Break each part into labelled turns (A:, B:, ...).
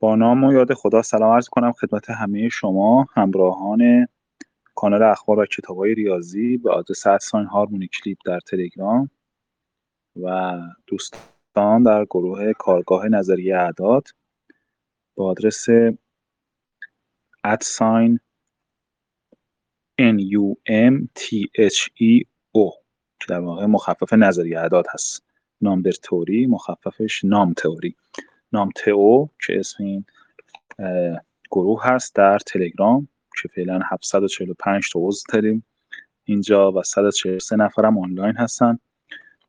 A: با نام و یاد خدا سلام عرض کنم خدمت همه شما همراهان کانال اخبار و کتاب ریاضی به آدرس ادساین هارمونی کلیپ در تلگرام و دوستان در گروه کارگاه نظریه اعداد به آدرس ادساین NUMTHEO که در واقع مخفف نظریه اعداد هست. نامبر توری مخففش نام تئوری. نام تئو که اسم این گروه هست در تلگرام که فعلا 745 تا عضو داریم اینجا و 143 نفرم آنلاین هستن.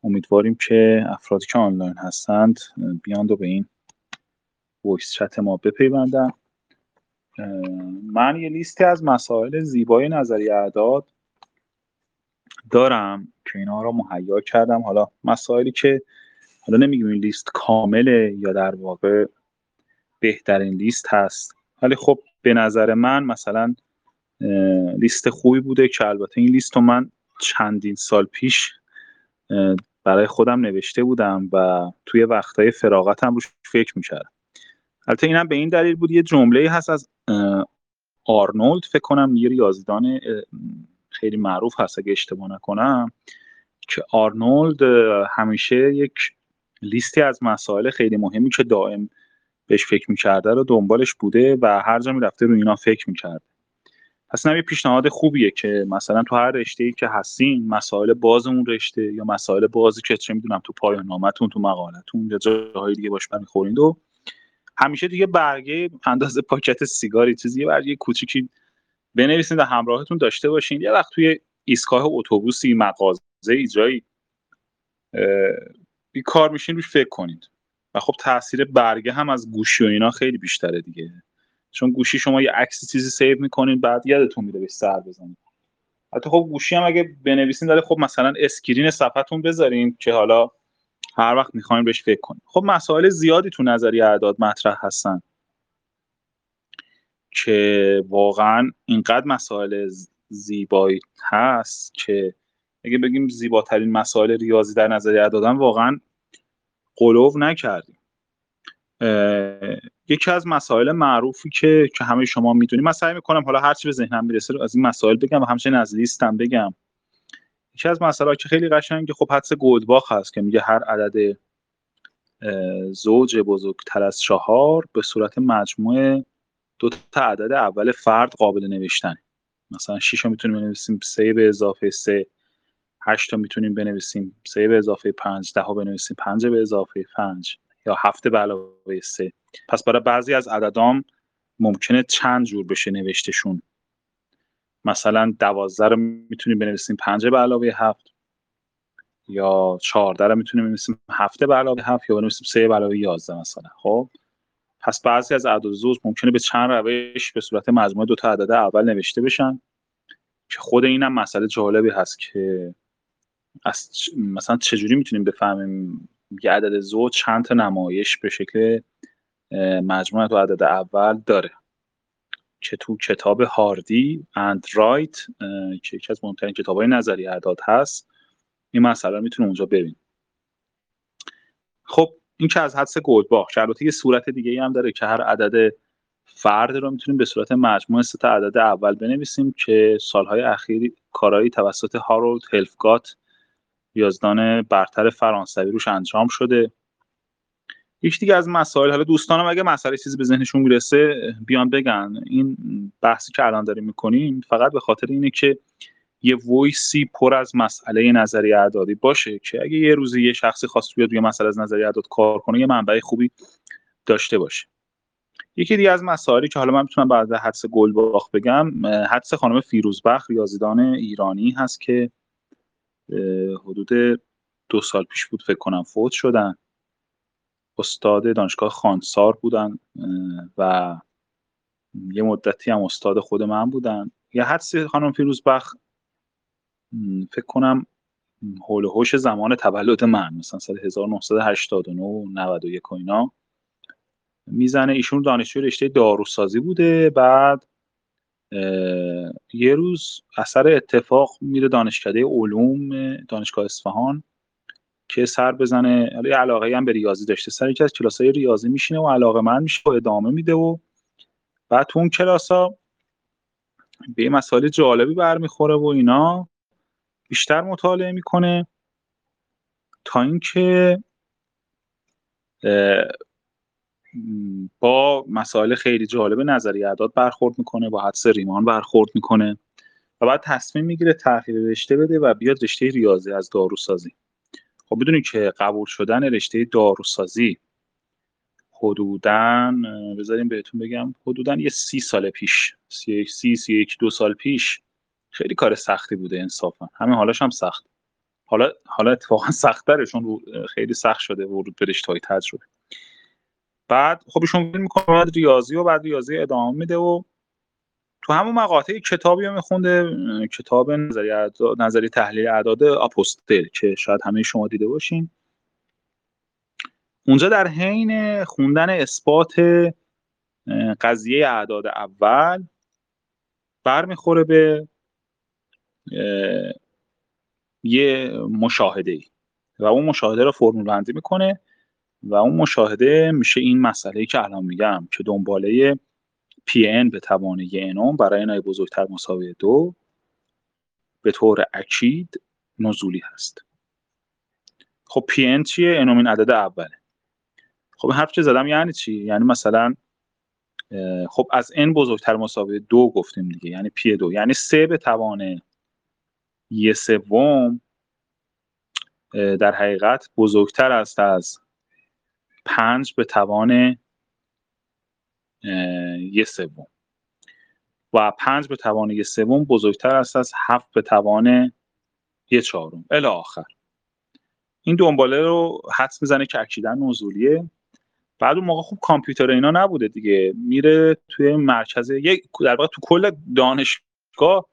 A: امیدواریم که افرادی که آنلاین هستند بیاند و به این ویس چت ما بپیوندن. من یه لیستی از مسائل زیبای نظری اعداد دارم که اینا رو مهیا کردم. حالا مسائلی که حالا نمیگیم این لیست کامله یا در واقع بهترین لیست هست. ولی خب به نظر من مثلا لیست خوبی بوده که البته این لیست رو من چندین سال پیش برای خودم نوشته بودم و توی وقتهای فراغتم روش فکر می‌کردم. البته اینم به این دلیل بود یه جمله هست از آرنولد فکر کنم یه ریاضیدان خیلی معروف هست اگه اشتباه نکنم که آرنولد همیشه یک لیستی از مسائل خیلی مهمی که دائم بهش فکر می‌کرده رو دنبالش بوده و هر جا می‌رفته رو اینا فکر می‌کرده. پس یه پیشنهاد خوبیه که مثلا تو هر رشته ای که هستین مسائل باز اون رشته یا مسائل بازی که چه می‌دونم تو پایان نامتون تو مقالتون یا جاهای دیگه باش برمیخورین و همیشه دیگه برگه اندازه پاکت سیگاری چیزی یه برگه کوچیکی بنویسین و همراهتون داشته باشین. یه وقت توی ایستگاه اتوبوسی مغازه ای جایی بی کار میشین روش فکر کنید. و خب تاثیر برگه هم از گوشی و اینا خیلی بیشتره دیگه. چون گوشی شما یه عکس چیزی save می‌کنین بعد یادتون میره بهش سر بزنید. حتی خب گوشی هم اگه بنویسین داره خب مثلا screen صفحتون بذارین که حالا هر وقت می‌خواین بهش فکر کنید. خب مسائل زیادی تو نظری اعداد مطرح هستن. که واقعا اینقدر مسائل زیبایی هست که اگه بگیم زیباترین مسائل ریاضی در نظریه اعدادن واقعا قلوب نکردیم. یکی از مسائل معروفی که که همه شما می‌دونیم من سعی می‌کنم حالا هرچی به ذهنم می‌رسه از این مسائل بگم و همچنین از لیستم بگم. یکی از مسائل که خیلی قشنگه خب حدس گلدباخ هست که میگه هر عدد زوج بزرگتر از چهار به صورت مجموع دو تا عدد اول فرد قابل نوشتن مثلا 6 رو می‌تونیم بنویسیم 3 به اضافه 3 8 رو می‌تونیم بنویسیم. 3 به اضافه 5 10 رو بنویسیم. 5 به اضافه 5 یا 7 به علاوه 3 پس برای بعضی از عددام ممکنه چند جور بشه نوشتشون. مثلا 12 رو می‌تونیم بنویسیم. 5 به علاوه 7 یا 14 رو می‌تونیم بنویسیم. 7 به علاوه 7 یا بنویسیم 3 به علاوه 11 مثلا. خب؟ پس بعضی از اعداد زوج ممکنه به چند روش به صورت مجموعه دو تا عدد اول نوشته بشن که خود اینم مسئله جالبی هست که از مثلا چجوری می‌تونیم بفهمیم یه عدد زوج چند تا نمایش به شکل مجموعه دو عدد اول داره؟ که تو کتاب هاردی اند رایت که یکی از مهمترین کتاب های نظری اعداد هست این مسئله رو می‌تونیم اونجا ببینیم. خب این که از حدس گلدباخ که البته یه صورت دیگه هم داره که هر عدد فرد رو می‌تونیم به صورت مجموعه سه عدد اول بنویسیم که سالهای اخیر کارایی توسط هارولد هلفگات یازدان برتر فرانسوی روش انجام شده. یک دیگه از مسائل حالا دوستانم اگه مسئله چیزی به ذهنشون می‌رسه بیان بگن. این بحثی که الان داریم می‌کنیم فقط به خاطر اینه که یه وایسی پر از مسئله نظری اعدادی باشه که اگه یه روزی یه شخصی خواست بیاد روی مسئله از نظری اعداد کار کنه یه منبع خوبی داشته باشه. یکی دیگه از مسائلی که حالا من می‌تونم بعد حدس گلباخ بگم حدس خانم فیروزبخ ریاضیدان ایرانی هست که حدود دو سال پیش بود فکر کنم فوت شدن. استاد دانشگاه خانسار بودن و یه مدتی هم استاد خود من بودن. یه حدس خانم فیروزبخ فکر کنم حول هوش زمان تولد من مثلا سال 1989 و 91 و اینا. می‌زنه ایشون دانشجوی رشته داروسازی بوده بعد یه روز اثر اتفاق میره دانشکده علوم دانشگاه اصفهان که سر بزنه حالا علاقه هم به ریاضی داشته. سر یکی از کلاس های ریاضی میشینه و علاقه من میشه و ادامه میده و بعد تو اون کلاس ها به مسائل جالبی برمیخوره و اینا بیشتر مطالعه می‌کنه تا اینکه با مسائل خیلی جالب نظری اعداد برخورد می‌کنه با حدس ریمان برخورد می‌کنه و بعد تصمیم می‌گیره تغییر رشته بده و بیاد رشته ریاضی از داروسازی. خب بدونید که قبول شدن رشته داروسازی حدودا بذاریم بهتون بگم حدودا یه سی سال پیش سی سی, سی یک دو سال پیش خیلی کار سختی بوده انصافا. همین حالاش هم سخت. حالا حالا اتفاقا چون خیلی سخت شده ورود به رشته‌های تجربه. بعد خب ایشون می‌کنه بعد ریاضی و بعد ریاضی ادامه میده و تو همون مقاطع کتابی رو میخونده کتاب نظری, نظری تحلیل اعداد آپوستل که شاید همه شما دیده باشین. اونجا در حین خوندن اثبات قضیه اعداد اول برمیخوره به یه مشاهده ای و اون مشاهده رو فرمول بندی می‌کنه. و اون مشاهده میشه این مسئله که الان میگم که دنباله پی به توان یه انوم برای n های بزرگتر مساوی دو به طور اکید نزولی هست. خب پی چیه؟ انوم عدد اوله. خب حرف که زدم؟ یعنی چی؟ یعنی مثلا خب از n بزرگتر مساوی دو گفتیم دیگه. یعنی پی دو. یعنی سه به توان یه سوم در حقیقت بزرگتر است از پنج به توان یه سوم. و پنج به توان یه سوم بزرگتر است از هفت به توان یه چهارم. الی آخر. این دنباله رو حدس می‌زنه که اکیدن نزولیه بعد اون موقع خوب کامپیوتر اینا نبوده دیگه. میره توی مرکز یک در واقع تو کل دانشگاه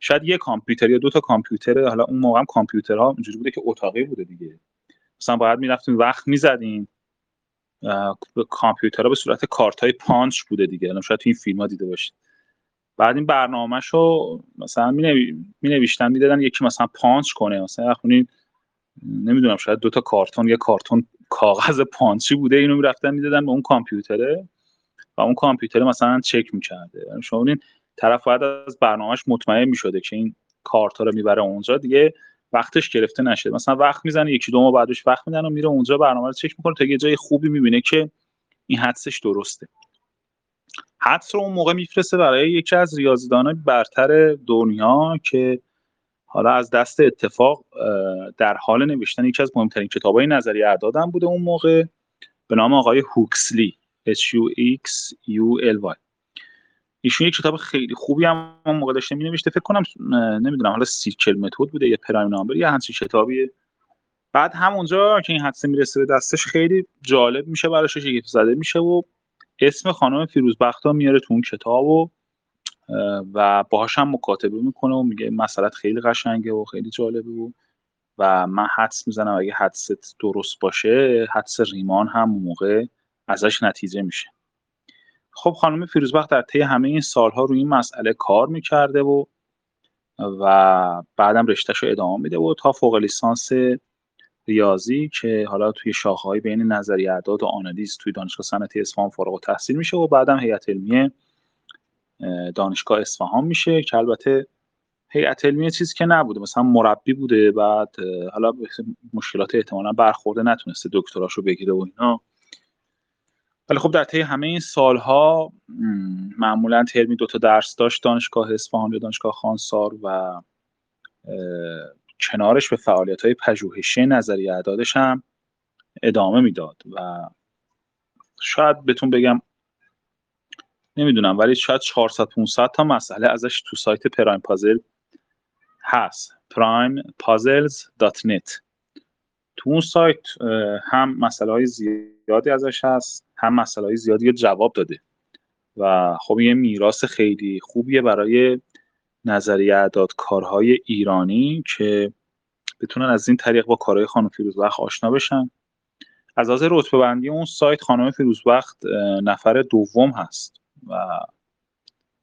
A: شاید یه کامپیوتر یا دو تا کامپیوتر حالا اون موقع هم کامپیوترها اینجوری بوده که اتاقی بوده دیگه. مثلا باید می‌رفتیم وقت می‌زدیم. کامپیوترها به صورت کارت های پانچ بوده دیگه. الان شاید تو این فیلم ها دیده باشید. بعد این برنامه رو مثلا می, نوشتن می‌دادن یکی مثلا پانچ کنه. مثلا خونی نمی‌دونم شاید دو تا کارتون یه کارتون کاغذ پانچی بوده اینو می‌رفتن می‌دادن به اون کامپیوتره و اون کامپیوتر مثلا چک می‌کرده. یعنی شما این طرف باید از برنامهش مطمئن می‌شده که این کارت رو می‌بره اونجا. دیگه وقتش گرفته نشه. مثلا وقت می‌زنه یکی دو ماه بعدش وقت میدن و میره اونجا برنامه رو چک می‌کنه تا یه جای خوبی می‌بینه که این حدسش درسته. حدس رو اون موقع میفرسته برای یکی از ریاضیدانای برتر دنیا که حالا از دست اتفاق در حال نوشتن یکی از مهمترین کتابای نظری اعدادم بوده اون موقع. به نام آقای هوکسلی H U X U L Y. ایشون یک کتاب خیلی خوبی هم اون موقع داشته مینوشته. فکر کنم نمی‌دونم حالا سیرکل متد بوده یا پرایم نامبر یا همچین کتابیه بعد همونجا که این حدسه می‌رسه به دستش خیلی جالب میشه براش شگفت زده میشه و اسم خانم فیروزبختا میاره تو اون کتاب و و باهاش هم مکاتبه می‌کنه و میگه مسئلت خیلی قشنگه و خیلی جالبه و و من حدس می‌زنم اگه حدست درست باشه حدس ریمان هم موقع ازش نتیجه میشه. خب خانم فیروزبخت در طی همه این سالها روی این مسئله کار می‌کرده و و بعدم رشتهش رو ادامه میده و تا فوق لیسانس ریاضی که حالا توی های بین نظری اعداد و آنالیز توی دانشگاه صنعتی اصفهان فارغ و تحصیل میشه و بعدم هیئت علمی دانشگاه اصفهان میشه که البته هیئت علمی چیزی که نبوده مثلا مربی بوده بعد حالا مشکلات احتمالا برخورده نتونسته دکتراشو بگیره و اینا. ولی خب در طی همه این سالها معمولا ترمی دو تا درس داشت دانشگاه اصفهان یا دانشگاه خانسار و کنارش به فعالیت های پژوهشی نظری اعدادش هم ادامه می‌داد و شاید بهتون بگم نمی‌دونم ولی شاید 400 500 تا مسئله ازش تو سایت پرایم پازل هست. primepuzzles.net تو اون سایت هم مسئله های زیادی ازش هست. هم مسئله زیادی جواب داده. و خب یه میراث خیلی خوبیه برای نظریه اعداد کارهای ایرانی که بتونن از این طریق با کارهای خانم فیروزبخت آشنا بشن. از از رتبه بندی اون سایت خانم فیروزبخت نفر دوم هست. و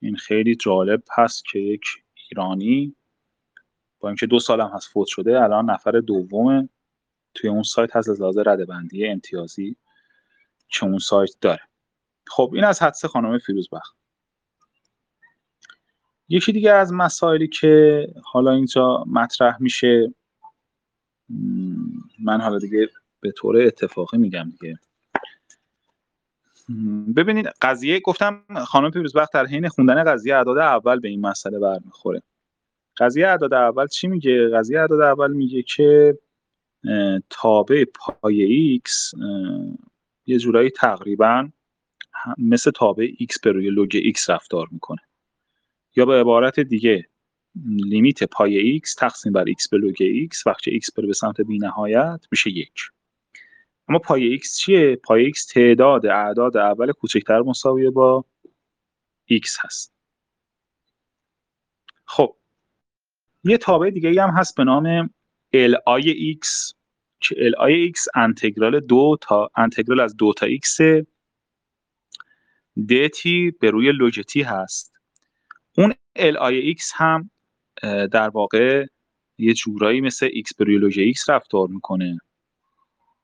A: این خیلی جالب هست که یک ایرانی با اینکه دو سال هم هست فوت شده الان نفر دومه. توی اون سایت هست از لحاظ بندی امتیازی. که اون سایت داره. خب این از حدس خانم فیروزبخت. یکی دیگه از مسائلی که حالا اینجا مطرح میشه من حالا دیگه به طور اتفاقی میگم دیگه. ببینید قضیه گفتم خانم پیروزبخت در حین خوندن قضیه اعداد اول به این مسئله برمیخوره. قضیه اعداد اول چی میگه؟ قضیه اعداد اول میگه که تابع پای x یه جورایی تقریبا مثل تابع x به روی لوگ x رفتار می‌کنه. یا به عبارت دیگه لیمیت پای x تقسیم بر x به لوگ x وقتی x بره به سمت بی نهایت میشه یک. اما پای x چیه؟ پای x تعداد اعداد اول کوچکتر مساویه با x هست. خب یه تابع دیگه هم هست به نام li x. که li x انتگرال دو تا انتگرال از دو تا x تی به روی لوگ تی هست. اون li x هم در واقع یه جورایی مثل x به روی لوگ x رفتار می‌کنه.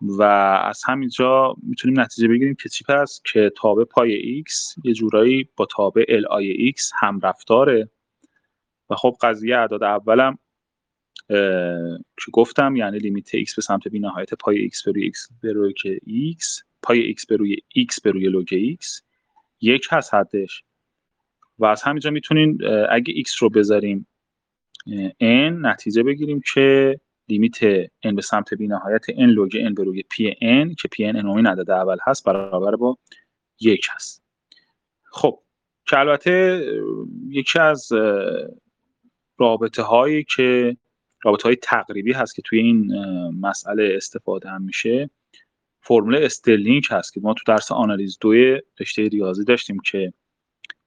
A: و از همینجا می‌تونیم نتیجه بگیریم که چی پس؟ که تابع پای x یه جورایی با تابع li x هم رفتاره. و خب قضیه اعداد اولم که گفتم یعنی لیمیت x به سمت بی نهایت پای x به روی x به روی x پای x به روی x به روی log x یک هست حدش. و از همینجا می‌تونیم اگه x رو بذاریم n نتیجه بگیریم که limit n به سمت بی نهایت n log n به روی پی n که پی n انومین عدد اول هست برابر با یک هست. خب که البته یکی از رابطه هایی که رابطه های تقریبی هست که توی این مسئله استفاده هم میشه. فرمول استرلینگ هست که ما تو درس آنالیز دوی رشته ریاضی داشتیم که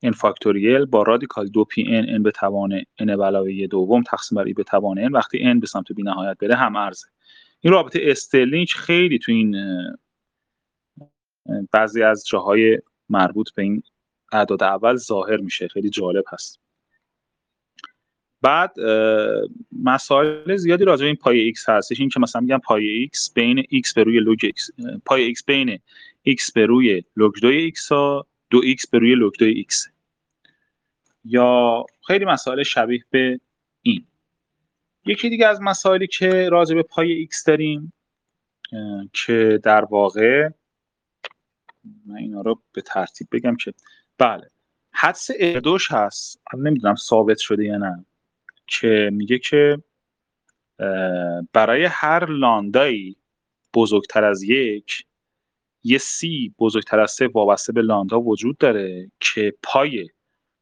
A: n فاکتوریل با رادیکال دو پی n n به توان n علاوه دوم تقسیم بر e به توان n. وقتی n به سمت بی نهایت بره هم ارزه این رابطه استرلینگ خیلی تو این بعضی از جاهای مربوط به این اعداد اول ظاهر میشه. خیلی جالب هست. بعد مسائل زیادی راجع به این پای x هستش. این که مثلا میگم پای x بین x به روی لوگ x پای x بین x به روی لوگ 2 x ها دو x به روی لوگ 2 x یا خیلی مسائل شبیه به این. یکی دیگه از مسائلی که راجع به پای x داریم که در واقع من اینا رو به ترتیب بگم که بله حدس اردوش هست. نمی‌دونم ثابت شده یا نه. که میگه که برای هر لاندایی بزرگتر از یک یه سی بزرگتر از سه وابسته به لاندا وجود داره که پای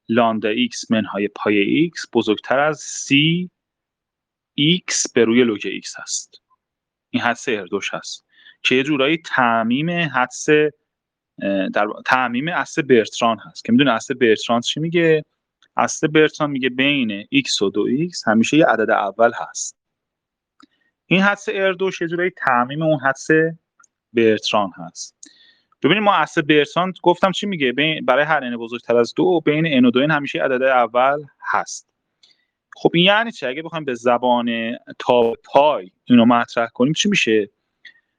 A: لاندا x منهای پای x بزرگتر از سی x به روی لوگ x هست. این حدس اردوش هست که یه جورایی تعمیم حدس در تعمیم اصل برتران هست. که می‌دونه اصل برتران چی میگه؟ اصل برتران میگه بین x و 2x همیشه یه عدد اول هست. این حدس اردوش یه جورایی تعمیم اون حدس برتران هست. ببینید ما اصل برتران گفتم چی میگه؟ برای هر n بزرگتر از دو بین n و 2 n همیشه عدد اول هست. خب این یعنی چه اگه بخوایم به زبان تا پای اینو مطرح کنیم چی میشه؟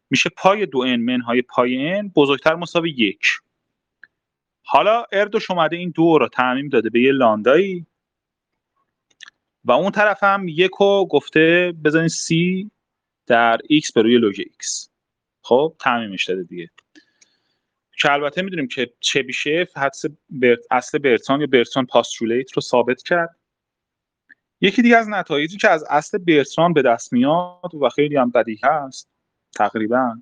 A: میشه پای دو n منهای پای n بزرگتر مساوی یک. حالا اردوش اومده این دو رو تعمیم داده به یه لاندایی. و اون طرف هم یکو گفته بزنید سی در x به روی لوگ x خب تعمیمش داده دیگه. که البته می‌دونیم که چه بیشه حدس برت، اصل برتان یا برتان پاسترولیت رو ثابت کرد. یکی دیگه از نتایجی که از اصل برتران به دست میاد و خیلی هم بدی هست تقریبا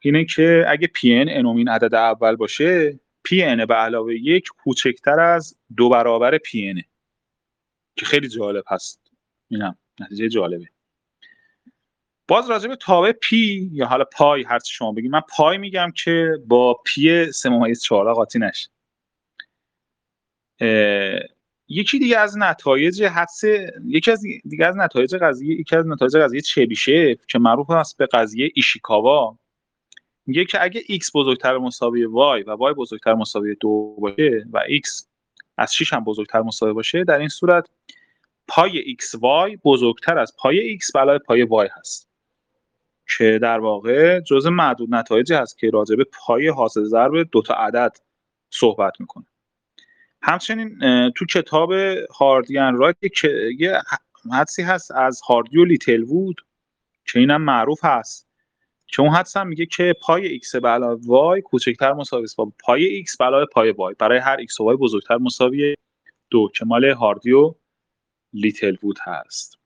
A: اینه که اگه پی n انومین عدد اول باشه پی به علاوه یک کوچکتر از دو برابر پی که خیلی جالب هست. اینم نتیجه جالبه. باز راجع به تابع پی یا حالا پای هر چی شما بگید من پای میگم که با پی سه ممیز چهار قاطی نشه. یکی دیگه از نتایج حدس یکی از دیگه از نتایج قضیه یکی از نتایج قضیه چبیشه که معروف است به قضیه ایشیکاوا. میگه که اگه x بزرگتر مساوی y و y بزرگتر مساوی دو باشه و x از 6 هم بزرگتر مساوی باشه در این صورت پای x y بزرگتر از پای x علاوه پای y هست. که در واقع جزء معدود نتایجی هست که راجع به پای حاصل ضرب دو تا عدد صحبت می‌کنه. همچنین تو کتاب هاردیان رایت یه حدسی هست از هاردی و لیتل وود که اینم معروف هست. اون حدس هم میگه که پای x به علاوه y کوچکتر مساوی با پای x به علاوه پای y برای هر x و y بزرگتر مساوی دو. که مال هاردی و لیتل وود هست.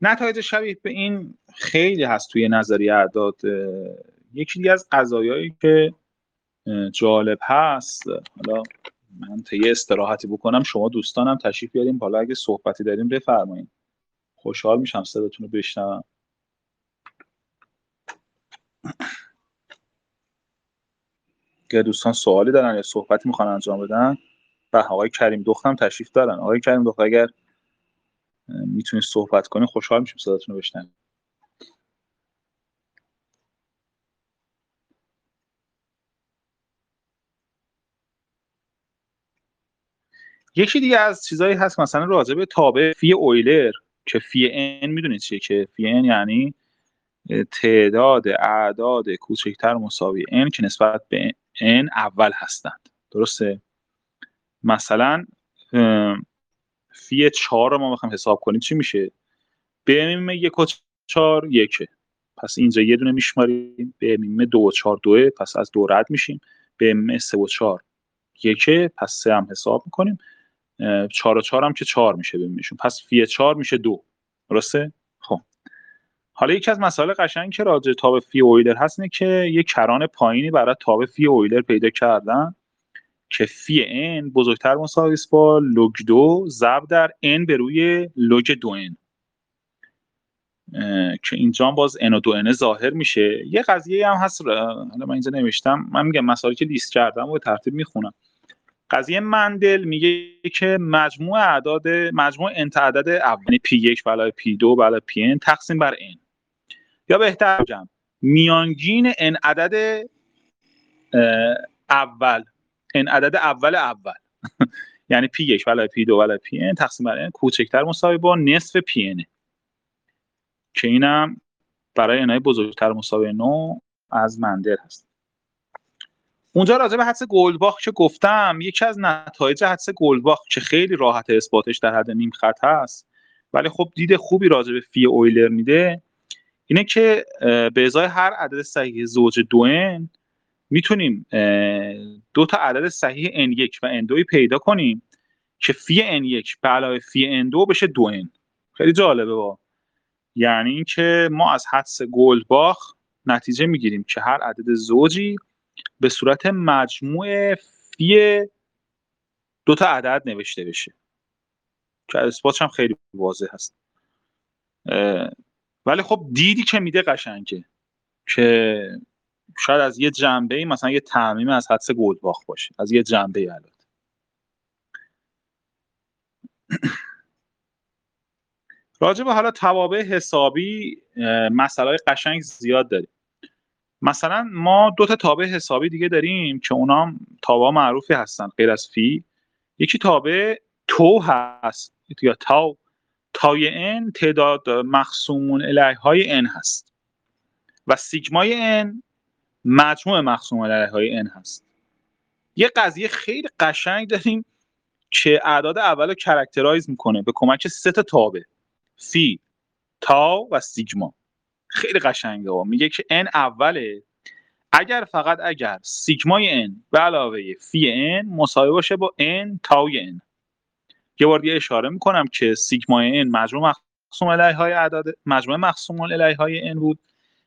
A: نتایج شبیه به این خیلی هست توی نظریه اعداد. یکی دیگه از قضایایی که جالب هست. حالا من تا یه استراحتی بکنم شما دوستانم تشریف بیاریم بالا. اگه صحبتی داریم بفرمایید خوشحال میشم صداتون رو بشنوم. اگه دوستان سوالی دارن یا صحبتی می‌خوان انجام بدن. و آقای کریم دختم تشریف دارن. آقای کریم دختر اگر می‌تونید صحبت کنید خوشحال میشیم صداتون رو بشنویم. یکی دیگه از چیزایی هست مثلا راجع به تابع فی اویلر که فی n می‌دونید چیه؟ که فی n یعنی تعداد اعداد کوچکتر مساوی n که نسبت به n اول هستند. درسته؟ مثلا فی 4 رو ما بخوام حساب کنیم. چی میشه؟ به میم یک و چهار یکه پس اینجا یه دونه میشماریم. به میم دو و چهار دوه پس از دو رد میشیم. به میم سه و چهار یکه پس سه هم حساب می‌کنیم. چهار و چهار هم که چهار میشه به میمشون پس فی چهار میشه دو. درسته؟ خب. حالا یکی از مسائل قشنگ که راجع تابع فی اویلر هست اینه که یه کران پایینی برای تابع فی اویلر پیدا کردن که فی n بزرگتر مساوی است با log دو ضرب در n به روی log دو n که اینجا باز n و دو n ظاهر میشه. یه قضیه هم هست حالا من اینجا نوشتم. من میگم مسائلی که لیست کردم و ترتیب می‌خونم. قضیه مندل میگه که مجموع اعداد مجموع انت عدد اول یعنی p1 بلای p2 بلای pn تقسیم بر n یا بهتر بگم میانگین n عدد اول. N عدد اول اول. یعنی p1 بلای p2 بلای pn تقسیم بر کوچکتر مساوی با نصف pn که اینم برای نهای بزرگتر مساوی 9 از مندل هست. اونجا راجع به حدس گلدباخ که گفتم یکی از نتایج حدس گلدباخ که خیلی راحت اثباتش در حد نیم خط هست ولی خب دید خوبی راجع به فی اویلر میده. اینه که به ازای هر عدد صحیح زوج دو n می‌تونیم دو تا عدد صحیح n1 و n2 پیدا کنیم که فی n1 به علاوه فی n2 بشه دو n خیلی جالبه با. یعنی اینکه ما از حدس گلدباخ نتیجه می‌گیریم که هر عدد زوجی به صورت مجموع فی دو تا عدد نوشته بشه. که اثباتش هم خیلی واضح هست. ولی خب دیدی که میده قشنگه که. شاید از یه جنبه مثلا یه تعمیم از حدس گلدباخ باشه. از یه جنبه البته. راجع به حالا توابع حسابی مسئله قشنگ زیاد داریم. مثلا ما دو تا تابع حسابی دیگه داریم که اونا تابع معروفی هستن غیر از فی. یکی تابع تو هست یا تاو. تای n تعداد مقسومون الیه های n هست. و سیگمای n مجموع مقسوم الیه های n هست. یه قضیه خیلی قشنگ داریم که اعداد اول رو characterize می‌کنه به کمک سه تا تابع. فی تاو و سیگما. خیلی قشنگه ها میگه که n اوله. اگر فقط اگر سیگمای n به علاوه فی n مساوی باشه با n تاوی n. یه بار دیگه اشاره می‌کنم که سیگمای n مجموع مقسوم علیه های اعداد مجموع مقسوم علیه های n بود.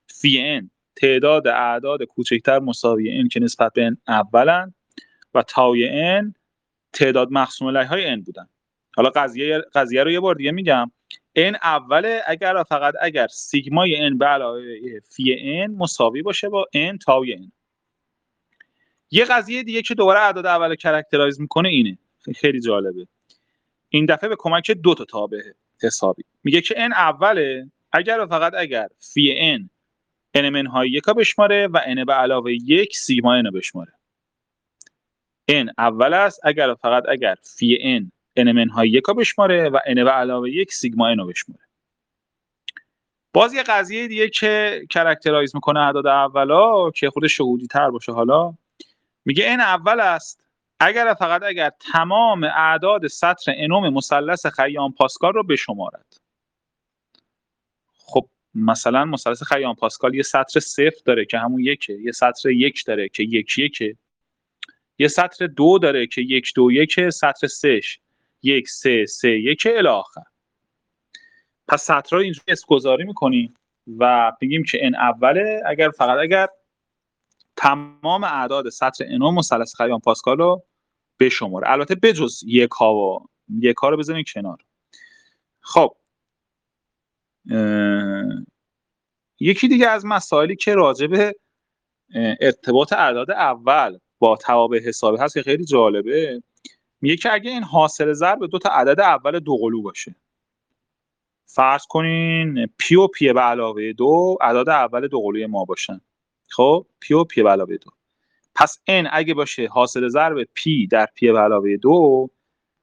A: فی n تعداد اعداد کوچکتر مساوی n که نسبت به n اولن و تاوی n تعداد مقسوم علیه های n بودن. حالا قضیه قضیه رو یه بار دیگه میگم. n اوله اگر فقط اگر سیگمای n به علاوه فی n مساوی باشه با n تاوی n یه قضیه دیگه که دوباره اعداد اول characterize می‌کنه اینه. خیلی جالبه. این دفعه به کمک دو تا تابع حسابی. میگه که n اوله اگر فقط اگر فی n n منهای یکو بشماره و n به علاوه یک سیگما n بشماره. N اول است اگر فقط اگر فی n n منهای یکو بشماره و n به علاوه یک سیگما n بشماره. باز یه قضیه دیگه که characterize می‌کنه اعداد اولا که خود شهودی تر باشه حالا. میگه n اول است اگر فقط اگر تمام اعداد سطر انوم مثلث خیام پاسکال رو بشمارد خب مثلا مثلث خیام پاسکال یه سطر صفر داره که همون یکه یه سطر یک داره که یک یکه یه سطر دو داره که یک دو یکه سطر سهش یک سه سه یک الی آخر. پس رو اینجوری اسکوزاری می‌کنیم و بگیم که ان اوله اگر فقط اگر تمام اعداد سطر انوم مثلث خیام پاسکال رو بشماره. البته بجز یک ها و یک ها رو بزنیم کنار. خب. یکی دیگه از مسائلی که راجع به ارتباط اعداد اول با توابع حسابی هست که خیلی جالبه میگه که اگه n حاصل ضرب دو تا عدد اول دو قلو باشه. فرض کنین پی و پی به علاوه دو عدد اول دو قلوی ما باشن. خب پی و پی به علاوه دو. پس n اگه باشه حاصل ضرب p در p به علاوه دو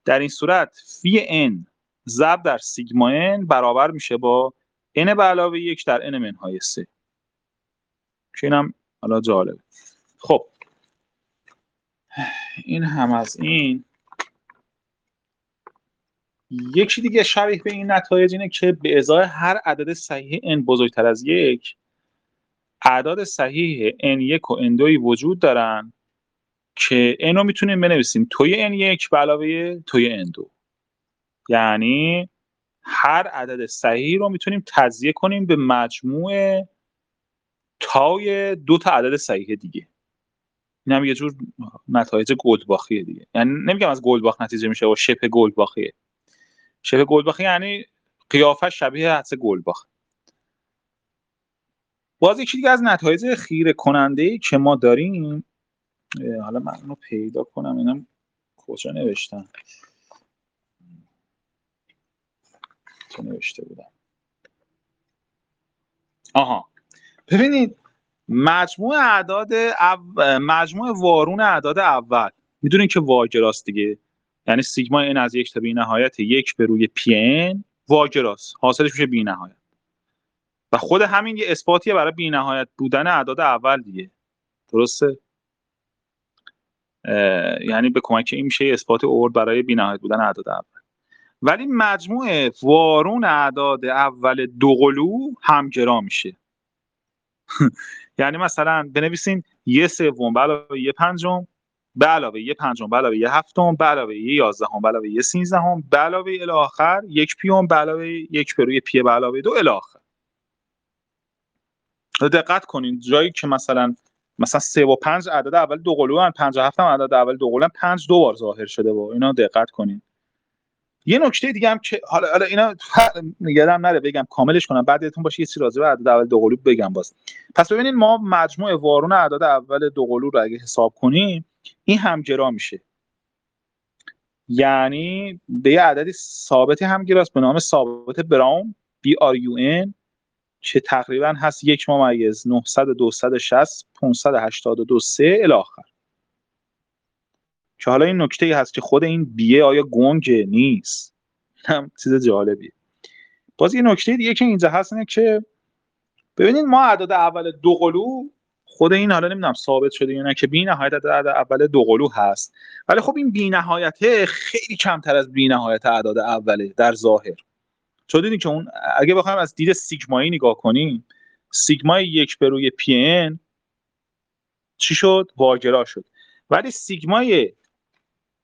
A: در این صورت فی n ضرب در سیگما n برابر میشه با n به علاوه یک در n منهای سه. که اینم حالا جالبه. خب. این هم از این. یکی دیگه شبیه به این نتایج اینه که به ازای هر عدد صحیح n بزرگتر از یک اعداد صحیح n1 و n2 وجود دارن که n رو می‌تونیم بنویسیم. توی n1 به علاوه توی n2 یعنی هر عدد صحیح رو می‌تونیم تجزیه کنیم به مجموع تای دو تا عدد صحیح دیگه. این هم یه جور نتایج گلدباخیه دیگه. یعنی نمیگم از گلدباخ نتیجه میشه و شبه گلدباخیه. شبه گلدباخی یعنی قیافه شبیه حدس گلدباخ باز یکی دیگه از نتایج خیره کننده ای که ما داریم حالا من رو پیدا کنم اینم کجا نوشتم؟ چه نوشته بودم؟ آها. ببینید مجموع اعداد او... مجموع وارون اعداد اول. می‌دونین که واگراست دیگه. یعنی سیگما این از یک تا بی نهایت یک به روی پی ان واگراست حاصلش میشه بی نهایت. و خود همین یه اثباتیه برای بی نهایت بودن اعداد اول دیگه. درسته؟ یعنی به کمک این میشه اثبات اورد برای بی نهایت بودن اعداد اول. ولی مجموع وارون اعداد اول دو قلو همگرا میشه. یعنی مثلا بنویسین یه سوم به علاوه یه پنجم به علاوه یه پنجم به علاوه یه هفتم به علاوه یه یازدهم به علاوه یه سیزدهم به علاوه الی آخر یک پیوم به علاوه یک پروی پی به علاوه دو الی آخر. دقت کنین. جایی که مثلا مثلا سه و پنج عدد اول دو قلو پنج هفت هم عدد اول دو قلو پنج دو بار ظاهر شده با اینا دقت کنین. یه نکته دیگه هم که حالا حالا اینا یادم نره بگم کاملش کنم. بعدتون باشه یه چیزی راجع به عدد اول دو قلو بگم باز. پس ببینید ما مجموع وارون اعداد اول دو قلو رو اگه حساب کنیم این همگرا میشه. یعنی به یه عددی ثابتی همگراست به نام ثابت براون بی آر یو ان که تقریبا هست یک ممیز 900 260 582 3 الی که حالا این نکته ای هست که خود این بیه آیا گنگ نیست؟ هم چیز جالبیه. باز یه نکته دیگه که اینجا هست اینه که ببینید ما اعداد اول دو قلو خود این حالا نمی‌دونم ثابت شده یا نه که بی نهایت اعداد اول دو قلو هست. ولی خب این بی نهایته خیلی کمتر از بی نهایت اعداد اوله در ظاهر. چون دیدین که اون اگه بخوایم از دید سیگمایی نگاه کنیم سیگمای یک به روی پی ان چی شد؟ واگرا شد. ولی سیگمای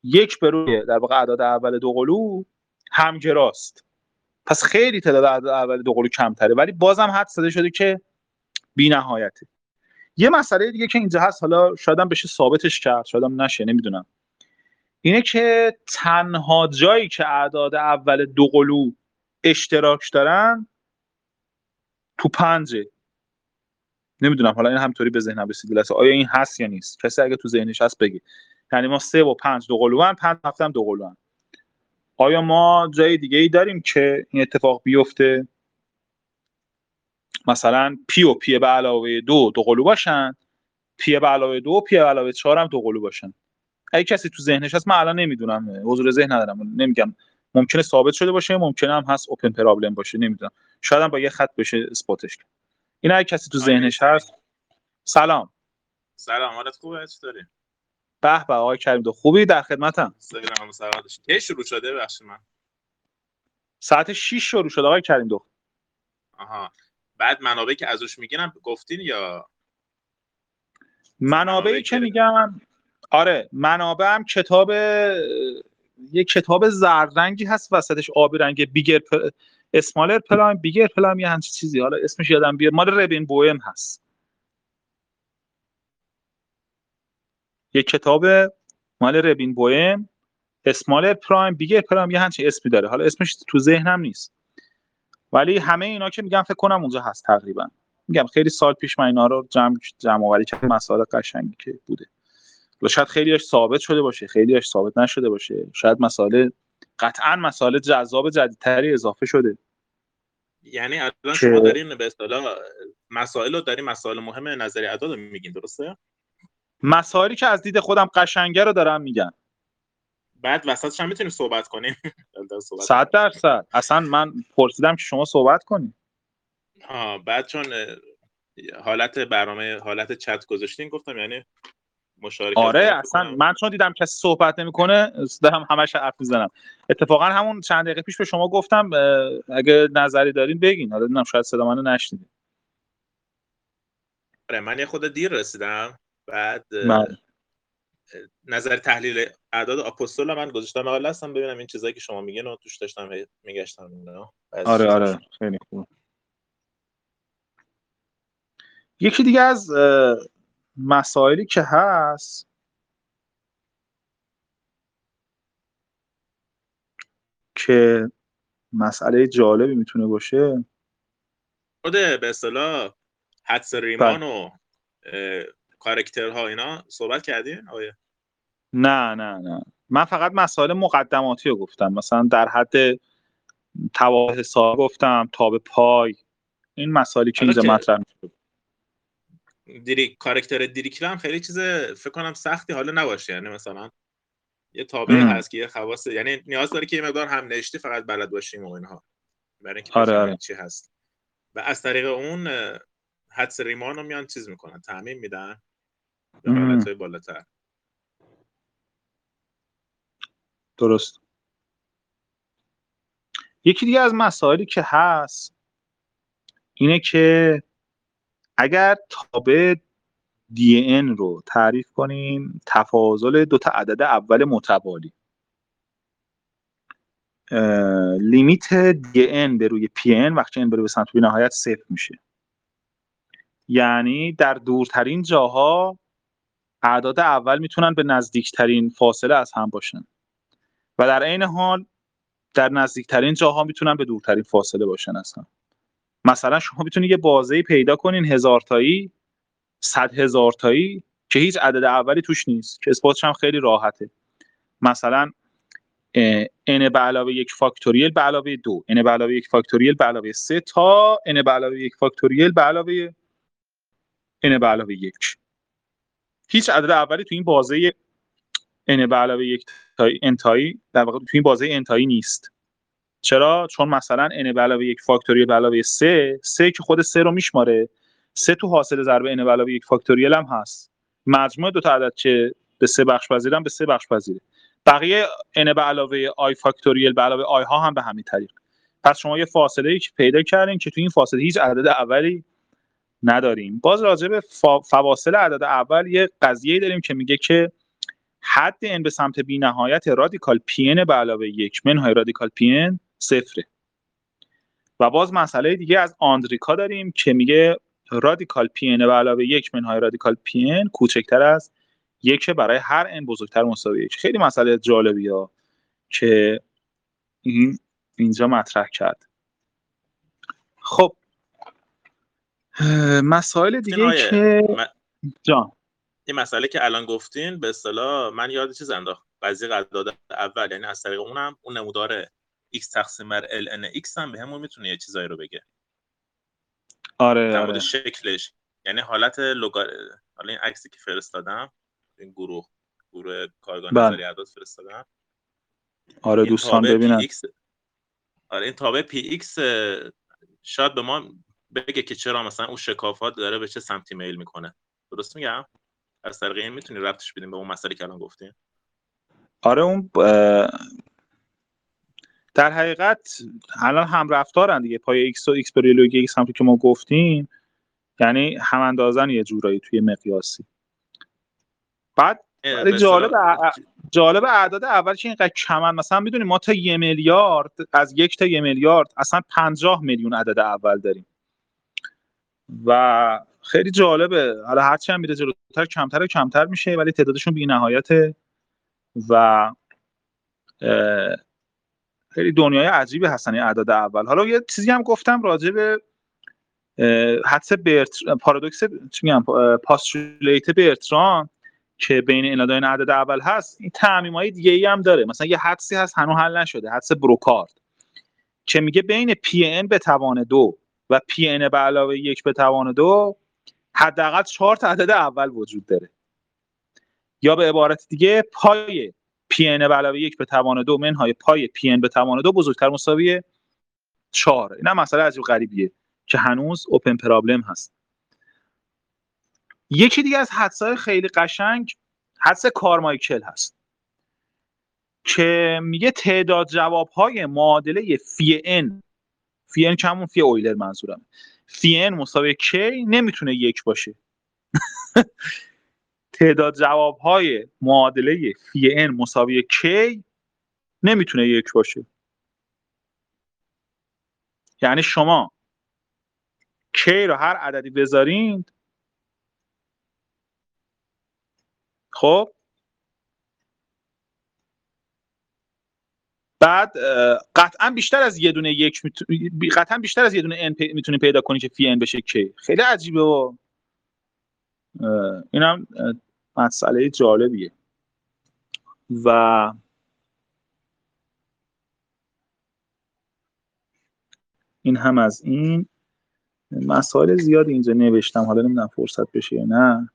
A: یک به روی در واقع اعداد اول دو قلو همگراست. پس خیلی تعداد اعداد اول دو قلو کمتره. ولی بازم حد زده شده که بی نهایته یه مسئله دیگه که اینجا هست حالا شاید بشه ثابتش کرد شاید نشه نمی‌دونم. اینه که تنها جایی که اعداد اول دو قلو اشتراک دارن تو پنجه نمی‌دونم حالا این همطوری به ذهنم رسید. آیا این هست یا نیست؟ کسی اگه تو ذهنش هست بگه. یعنی ما سه و پنج دو قلوان پنج هفته هم دو قلوان آیا ما جای دیگه ای داریم که این اتفاق بیفته؟ مثلا پی و پی به علاوه دو دو قلو باشن. پی به علاوه دو پی به علاوه چهار هم دو قلو باشن. اگه کسی تو ذهنش هست من الان نمی‌دونم. حضور ذهن ندارم. نمیگم. ممکنه ثابت شده باشه ممکنه هم هست اوپن پرابلم باشه نمی‌دونم. شاید هم با یه خط بشه اثباتش کرد. این اگه کسی تو ذهنش هست. سلام.
B: سلام حالت خوبه؟ چطوری
A: به به آقای کریم دو. خوبی؟ در خدمتم.
B: سلام سلامتش کی شروع شده؟ بخش من.
A: ساعت 6 شروع شده آقای کریم دو.
B: آها. بعد منابعی که ازش می‌گیرم گفتین یا؟
A: منابعی که میگم آره منابع هم کتاب یه کتاب زرد رنگی هست وسطش آبی رنگ bigger p... smaller prime bigger prime یه همچین چیزی. حالا اسمش یادم بیاد. مال ریبنبویم هست. یه کتاب مال ربین بویم اسمالر پرایم بیگر پلایم یه همچین اسمی داره. حالا اسمش تو ذهنم نیست. ولی همه اینا که میگم فکر کنم اونجا هست تقریبا. میگم خیلی سال پیش من اینا رو جمع جمع آوری کردم. مسائل قشنگی که بوده. شاید خیلیش ثابت شده باشه خیلیش ثابت نشده باشه. شاید مسائل قطعا مسائل جذاب جدیدتری اضافه شده.
B: یعنی الان شما دارین به اصطلاح مسائل رو دارین مسائل مهم نظری اعداد میگین درسته؟
A: مسائلی که از دید خودم قشنگه رو دارم میگن.
B: بعد وسطش هم می‌تونیم صحبت کنیم.
A: صد درصد. اصلا من پرسیدم که شما صحبت کنیم
B: ها بعد چون حالت برنامه حالت چت گذاشتین گفتم یعنی مشارکت
A: آره اصلا من چون دیدم کسی صحبت نمی‌کنه دارم همش حرف می‌زنم. اتفاقا همون چند دقیقه پیش به شما گفتم اگه نظری دارین بگین. حالا دیدم شاید صدا منو نشنیدین.
B: آره من یه خود دیر رسیدم. بعد من. نظر تحلیل اعداد آپوستول من گذاشتم بغل هستم ببینم این چیزایی که شما میگین رو توش داشتم میگشتم
A: آره آره. خیلی خوب. یکی دیگه از مسائلی که هست که مسئله جالبی می‌تونه باشه.
B: خود به اصطلاح حدس ریمان و کارکترها اینا صحبت کردین آیا؟
A: نه نه نه. من فقط مسائل مقدماتی رو گفتم. مثلا در حد حساب گفتم تاب پای. این مسائلی که اینجا مطرح میشه
B: دیری کارکتر دیریکل هم خیلی چیز فکر کنم سختی حالا نباشه. یعنی مثلا یه تابع هست که یه خواص یعنی نیاز داره که یه مقدار هم نشتی فقط بلد باشیم و اینها. برای اینکه آره آره. چی هست. و از طریق اون حدس ریمان رو میان چیز می‌کنن تعمین میدن. به بالاتر.
A: درست. یکی دیگه از مسائلی که هست اینه که اگر تابع دی رو تعریف کنیم تفاضل دو تا عدد اول متوالی. لیمیت دی به روی ان وقتی ان بره به سمت نهایت صفر میشه. یعنی در دورترین جاها اعداد اول می‌تونن به نزدیکترین فاصله از هم باشن. و در عین حال در نزدیکترین جاها می‌تونن به دورترین فاصله باشن هم مثلا شما می‌تونید یه بازه پیدا کنین هزار تایی صد هزار تایی که هیچ عدد اولی توش نیست که اثباتش هم خیلی راحته. مثلا n به علاوه یک فاکتوریل به علاوه دو n به علاوه یک فاکتوریل به علاوه سه تا n به علاوه یک فاکتوریل به علاوه n به علاوه یک. هیچ عدد اولی تو این بازه n به علاوه یک انتایی در واقع تو این بازه انتایی نیست. چرا؟ چون مثلا n به علاوه یک فاکتوریل به علاوه 3 3 که خود 3 رو میشماره. 3 تو حاصل ضرب n به علاوه یک فاکتوریل هم هست. مجموع دو تا عدد که به سه بخش پذیرن به سه بخش پذیره. بقیه n به علاوه i فاکتوریل به علاوه i ها هم به همین طریق. پس شما یه فاصله ای که پیدا کردین که تو این فاصله هیچ عدد اولی نداریم. باز راجع به فواصل عدد اول یه قضیه داریم که میگه که حد n به سمت بی نهایت رادیکال پی به علاوه یک. منهای رادیکال پی صفره. و باز مسئله دیگه از آندریکا داریم که میگه رادیکال پی به علاوه یک منهای رادیکال پی ان کوچکتر از یک برای هر n بزرگتر مساوی یک. خیلی مسئله جالبی ها که این اینجا مطرح کرد. خب. مسائل دیگه که جان.
B: این مسئله که الان گفتین به اصطلاح من یاد چیز انداخت. قضیه اعداد اول یعنی از طریق اونم اون نمودار x تقسیم بر ln x هم به همون می‌تونه یه چیزایی رو بگه.
A: آره
B: در
A: آره.
B: شکلش. یعنی حالت لوگار حالا این عکسی که فرستادم این گروه گروه کارگاه بله. نظری اعداد فرستادم.
A: آره دوستان ببینن.
B: PX آره این تابع PX اه، شاید به ما بگه که چرا مثلا اون شکافات داره به چه سمتی میل می‌کنه. درست میگم؟ از طریق این می‌تونی ربطش بدیم به اون مسئله که الان گفتیم؟
A: آره اون در حقیقت الان هم رفتارن دیگه. پای x و x log x هم که ما گفتیم یعنی هم اندازن یه جورایی توی مقیاسی. بعد
B: به
A: جالب
B: اصطلاح-
A: جالب اعداد اول که اینقدر کمن. مثلا می‌دونیم ما تا یه میلیارد از یک تا یه میلیارد اصلا پنجاه میلیون عدد اول داریم. و خیلی جالبه. حالا هرچی هم میره جلوتر کمتر و کمتر میشه ولی تعدادشون بی نهایته و خیلی دنیای عجیبی هستن این اعداد اول. حالا یه چیزی هم گفتم راجع به حدس برت پارادوکس چی میگم پاستولیت برتران که بین این عدد اول هست این تعمیم های دیگه ای هم داره. مثلا یه حدسی هست هنوز حل نشده حدس بروکارد که میگه بین پی ان به توان دو و پی ان به علاوه یک به توان دو حداقل چهار تا عدد اول وجود داره. یا به عبارت دیگه پای پی ان به علاوه یک به توان دو منهای پای پی ان به توان دو بزرگتر مساوی چهار. این هم مسئله عجیب غریبیه که هنوز open problem هست. یکی دیگه از حدسای خیلی قشنگ حدس کارمایکل هست که میگه تعداد جوابهای معادله فی ان فی ان همون فی اویلر منظورم فی ان مساوی کی نمی‌تونه یک باشه. تعداد جوابهای معادله فی ان مساوی کی نمی‌تونه یک باشه. یعنی شما کی رو هر عددی بذارین خب؟ بعد قطعا بیشتر از یه دونه یک میتو- بی- قطعا بیشتر از یه دونه پی- می‌تونی پیدا کنی که فی ان بشه کی خیلی عجیبه و اینم مسئله جالبیه. و این هم از این. مسائل زیادی اینجا نوشتم. حالا نمی‌دونم فرصت بشه یا نه.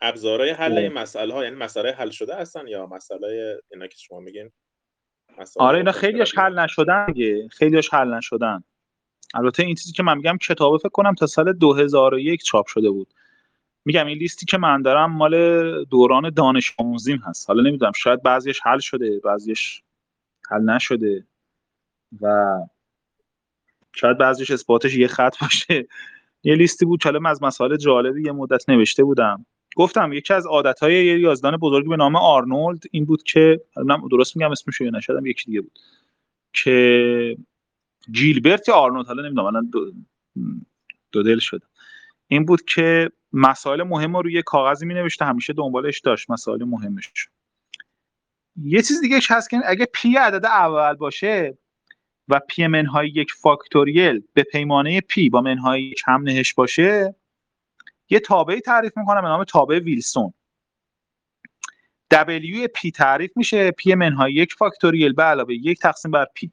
B: ابزارهای حل. این مسئله ها یعنی مسئله حل شده هستن یا مسئله اینا که شما میگین؟
A: آره اینا خیلیش؟ حل نشدن دیگه. خیلیش حل نشدن. البته این چیزی که من میگم کتابه فکر کنم تا سال 2001 چاپ شده بود. میگم این لیستی که من دارم مال دوران دانش آموزیم هست. حالا نمی‌دونم شاید بعضیش حل شده بعضیش حل نشده و شاید بعضیش اثباتش یه خط باشه. یه لیستی بود که از مسائل جالبی یه مدت نوشته بودم. گفتم یکی از عادتهای یه یازدان بزرگی به نام آرنولد این بود که درست میگم اسمش یا نشدم یکی دیگه بود. که گیلبرت یا آرنولد حالا نمی‌دونم الان دو, دو دل شد این بود که مسائل مهم رو روی کاغذی می نوشته همیشه دنبالش داشت مسائل مهمش. یه چیز دیگه هست که اگه پی عدد اول باشه و پی منهای یک فاکتوریل به پیمانه پی با منهای یک هم نهشت باشه یه تابعی تعریف می‌کنم به نام تابع ویلسون. W پی تعریف میشه پی منهای یک فاکتوریل به علاوه یک تقسیم بر پی.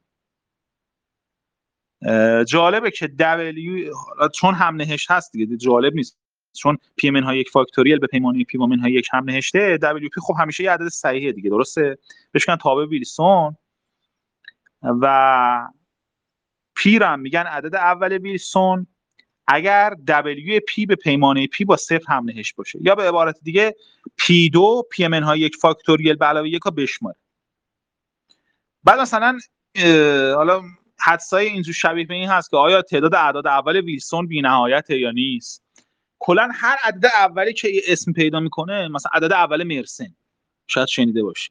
A: جالبه که W چون هم نهشت هست دیگه جالب نیست. چون پی منهای یک فاکتوریل به پیمانه پی با منهای یک هم نهشته W پی خب همیشه یه عدد صحیحه دیگه درسته؟ بهش میگن تابع ویلسون. و پی رو هم میگن عدد اول ویلسون. اگر W پی به پیمانه پی با صفر هم نهشت باشه. یا به عبارت دیگه پی دو پی منهای یک فاکتوریل به علاوه یک بشماره. بعد مثلا حالا حدسای اینجور شبیه به این هست که آیا تعداد اعداد اول ویلسون بی‌نهایته یا نیست؟ کلا هر عدد اولی که یه اسم پیدا می‌کنه مثلا عدد اول مرسن. شاید شنیده باشی.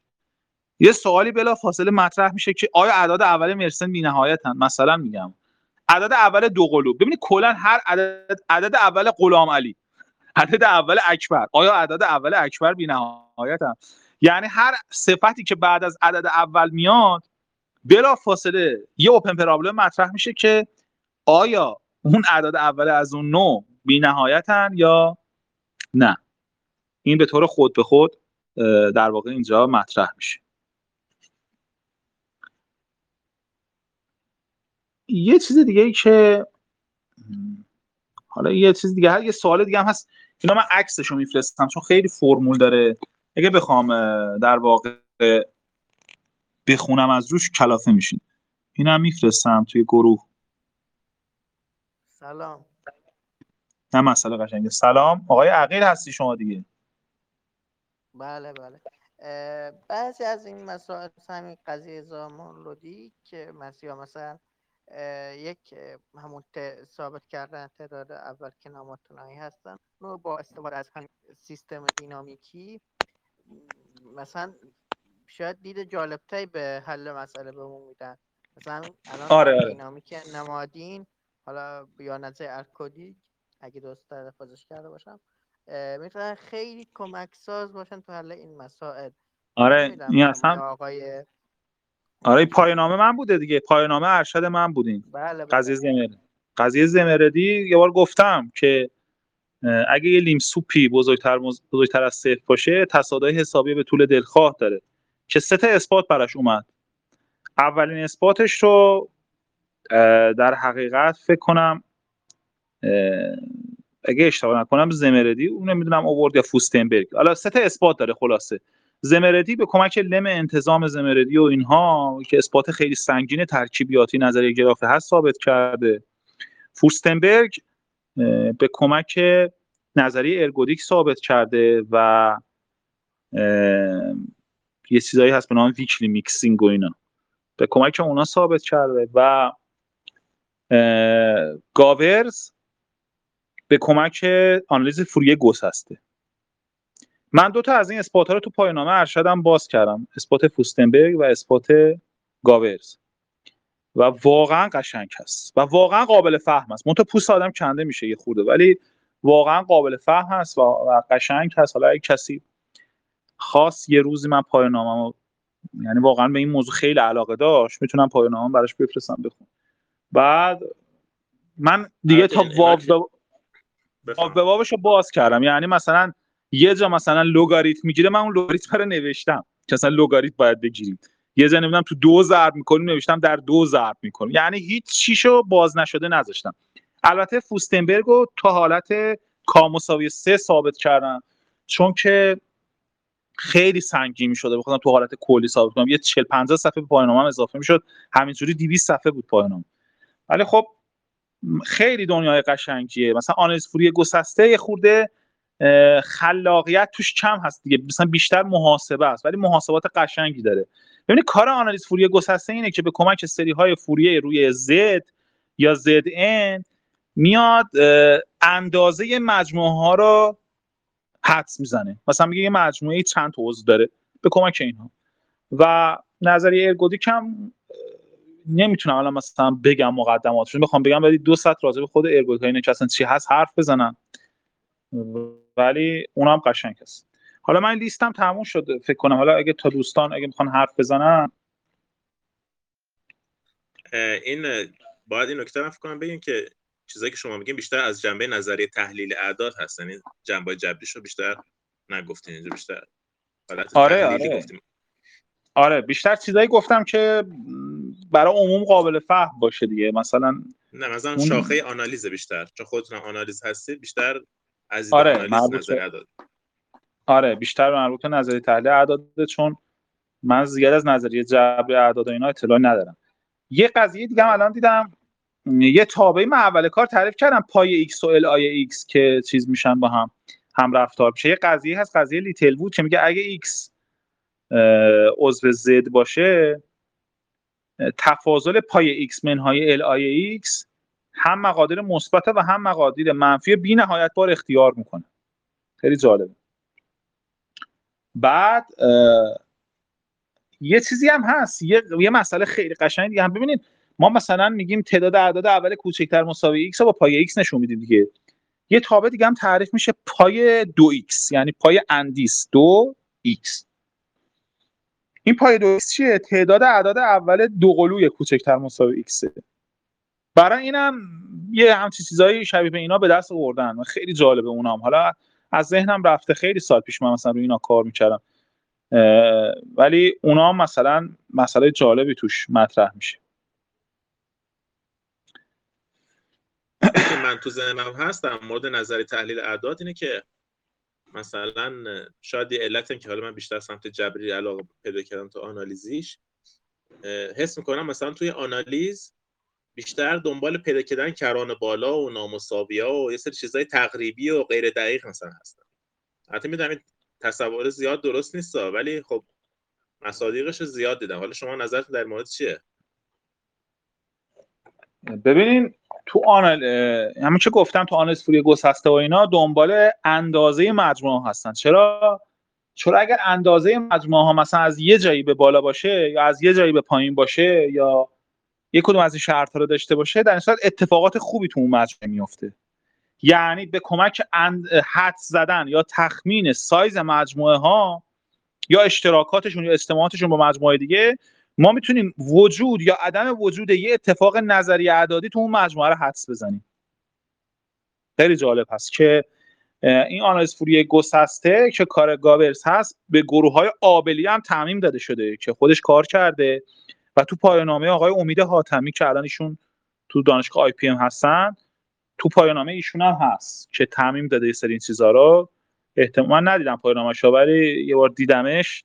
A: یه سوالی بلا فاصله مطرح میشه که آیا اعداد اول مرسن بی‌نهایتن؟ مثلا میگم. عدد اول دو قلو. ببینید کلا هر عدد عدد اول غلام علی. عدد اول اکبر. آیا عدد اول اکبر بی‌نهایتن؟ یعنی هر صفتی که بعد از عدد اول میاد بلا فاصله یه اوپن پرابلم مطرح میشه که آیا اون اعداد اول از اون نوع بی نهایتن یا نه؟ این به طور خود به خود در واقع اینجا مطرح میشه. یه چیز دیگه ای که حالا یه چیز دیگه هست یه سوال دیگه هم هست. اینا من عکسشو میفرستم چون خیلی فرمول داره. اگه بخوام در واقع بخونم از روش کلافه میشین. اینم میفرستم توی گروه.
C: سلام.
A: نه مسئله قشنگه. سلام. آقای عقیل هستی شما دیگه.
C: بله بله. بعضی از این مسائل همین قضیه زمان لودی که مسیحا مثلا یک همون ثابت کردن تعداد اول که نامتونایی هستن رو با استفاده از همین سیستم دینامیکی مثلا شاید دید جالبتری به حل مسئله بهمون میدن. مثلا الان
A: آره آره.
C: دینامیک نمادین حالا یا نظر ارکودی اگه درست تلفظش کرده باشم می‌تونن خیلی کمک ساز باشن تو حل این مسائل.
A: آره این اصلا
C: آقای
A: آره پایانامه من بوده دیگه. پایانامه ارشد من بودین
C: بله بله.
A: قضیه زمردی قضیه زمردی یه بار گفتم که اگه یه لیم سوپی بزرگتر, بزرگتر از صفر باشه تصادای حسابی به طول دلخواه داره. که سه تا اثبات براش اومد. اولین اثباتش رو در حقیقت فکر کنم اگه اشتباه نکنم زمردی اون نمی‌دونم آورد یا فوستنبرگ. حالا سه تا اثبات داره خلاصه. سمردی به کمک لم انتظام سمردی و اینها که اثبات خیلی سنگین ترکیبیاتی نظریه گرافه هست ثابت کرده. فورستنبرگ به کمک نظریه ارگودیک ثابت کرده و یه چیزایی هست به نام weakly mixing و اینا. به کمک اونا ثابت کرده و گاورز به کمک آنالیز فوریه گسسته من دو تا از این اثبات رو تو پایانامه ارشدم باز کردم. اثبات فوستنبرگ و اثبات گاورز و واقعا قشنگ هست. و واقعا قابل فهم است منتها پوست آدم کنده میشه یه خورده. ولی واقعا قابل فهم هست و قشنگ هست. حالا اگه کسی خاص یه روزی من پایانامه یعنی واقعا به این موضوع خیلی علاقه داشت می‌تونم پایانامه براش بفرستم بخون بعد من دیگه تا واب به بابش رو باز کردم. یعنی مثلا یه جا مثلا لوگاریتم می‌گیره من اون لوگاریتم رو نوشتم که مثلا لوگاریتم باید بگیریم. یه جا نمی‌دونم تو دو ضرب می‌کنیم نوشتم در دو ضرب می‌کنیم. یعنی هیچ چیشو باز نشده نذاشتم. البته فوستنبرگ رو تا حالت کاموساوی سه ثابت کردم چون که خیلی سنگین می‌شده. بخوام تو حالت کلی ثابت کنم. یه 40 50 صفحه به پایان‌نامه اضافه می‌شد. همینجوری 200 صفحه بود پایان‌نامه ولی خب خیلی دنیای قشنگیه. مثلا آنالیز فوری گسسته یه خورده خلاقیت توش کم هست دیگه. مثلا بیشتر محاسبه است ولی محاسبات قشنگی داره. ببینید کار آنالیز فوری گسسته اینه که به کمک سری های فوریه روی Z یا ZN میاد اندازه مجموعه ها رو حدس می‌زنه. مثلا میگه یه مجموعه چند تا عضو داره. به کمک اینها. و نظریه ارگودیک هم نمی‌تونم الان مثلا بگم مقدماتش بخوام بگم ولی دو ساعت راجع به خود ارگودیک اینه که اصلا چی هست حرف بزنم ولی اونم قشنگ است. حالا من لیستم تموم شده فکر کنم. حالا اگه تا دوستان اگه می‌خوان حرف بزنن.
B: این باید این نکته فکر کنم بگیم که چیزایی که شما میگین بیشتر از جنبه نظریه تحلیل اعداد هست. یعنی جنبه جبریش رو بیشتر نگفتین اینجا بیشتر
A: آره آره. گفتیم. آره بیشتر چیزایی گفتم که برای عموم قابل فهم باشه دیگه. مثلا
B: نه مثلا اون... شاخه آنالیز بیشتر. چون خودتون آنالیز هستید بیشتر از
A: آره
B: آنالیز نظر اعداد.
A: آره بیشتر مربوط به نظریه تحلیل اعداد چون من زیاد از نظریه جبر اعداد و اینا اطلاع ندارم. یه قضیه دیگه هم الان دیدم. یه تابعی من اول کار تعریف کردم پای x و ال آی x که چیز میشن با هم هم رفتار میشه. یه قضیه هست قضیه لیتل بود که میگه اگه x عضو z باشه تفاضل پای x منهای ال آی x هم مقادیر مثبت و هم مقادیر منفی بی نهایت بار اختیار می‌کنه. خیلی جالبه. بعد یه چیزی هم هست یه, یه مسئله خیلی قشنگ دیگه هم. ببینید ما مثلا میگیم تعداد اعداد اول کوچکتر مساوی x رو با پای x نشون میدیم دیگه. یه تابع دیگه هم تعریف میشه پای دو x یعنی پای اندیس دو x این پای دو x چیه؟ تعداد اعداد اول دو قلوی کوچکتر مساوی x برای اینم یه همچین چیزایی شبیه به اینا به دست آوردن خیلی جالبه اونام. حالا از ذهنم رفته خیلی سال پیش من مثلا روی اینا کار می‌کردم. ولی اونا مثلا مسئله جالبی توش مطرح میشه.
B: من تو ذهنم هست در مورد نظری تحلیل اعداد اینه که مثلا شاید یه علت که حالا من بیشتر سمت جبری علاقه پیدا کردم تو آنالیزیش. حس می‌کنم مثلا توی آنالیز بیشتر دنبال پیدا کردن کران بالا و نامساوی ها و یه سری چیزای تقریبی و غیر دقیق مثلا هستن. حتی می‌دونم این تصور زیاد درست نیست ولی خب مصادیقش زیاد دیدم. حالا شما نظرتون در مورد چیه؟
A: ببینین تو آنال همین چه گفتم تو آنالیز فوری گسسته و اینا دنبال اندازه مجموعه هستن. چرا؟ چرا اگر اندازه مجموعه ها مثلا از یه جایی به بالا باشه یا از یه جایی به پایین باشه یا یک کدوم از این شرط ها رو داشته باشه در صورت اتفاقات خوبی تو اون مجموعه میفته یعنی به کمک حد زدن یا تخمین سایز مجموعه ها یا اشتراکاتشون یا استماعاتشون با مجموعه دیگه ما می‌تونیم وجود یا عدم وجود یه اتفاق نظری اعدادی تو اون مجموعه رو حدس بزنیم. خیلی جالب هست که این آنالیز فوریه گسسته که کار گاورز هست به گروه های آبلی هم تعمیم داده شده که خودش کار کرده و تو پایانامه آقای امید حاتمی که الان ایشون تو دانشگاه IPM هستن تو پایانامه ایشون هم هست که تعمیم داده یه سری این چیزا رو. احتمال ندیدم پایانامه‌ش ولی یه بار دیدمش.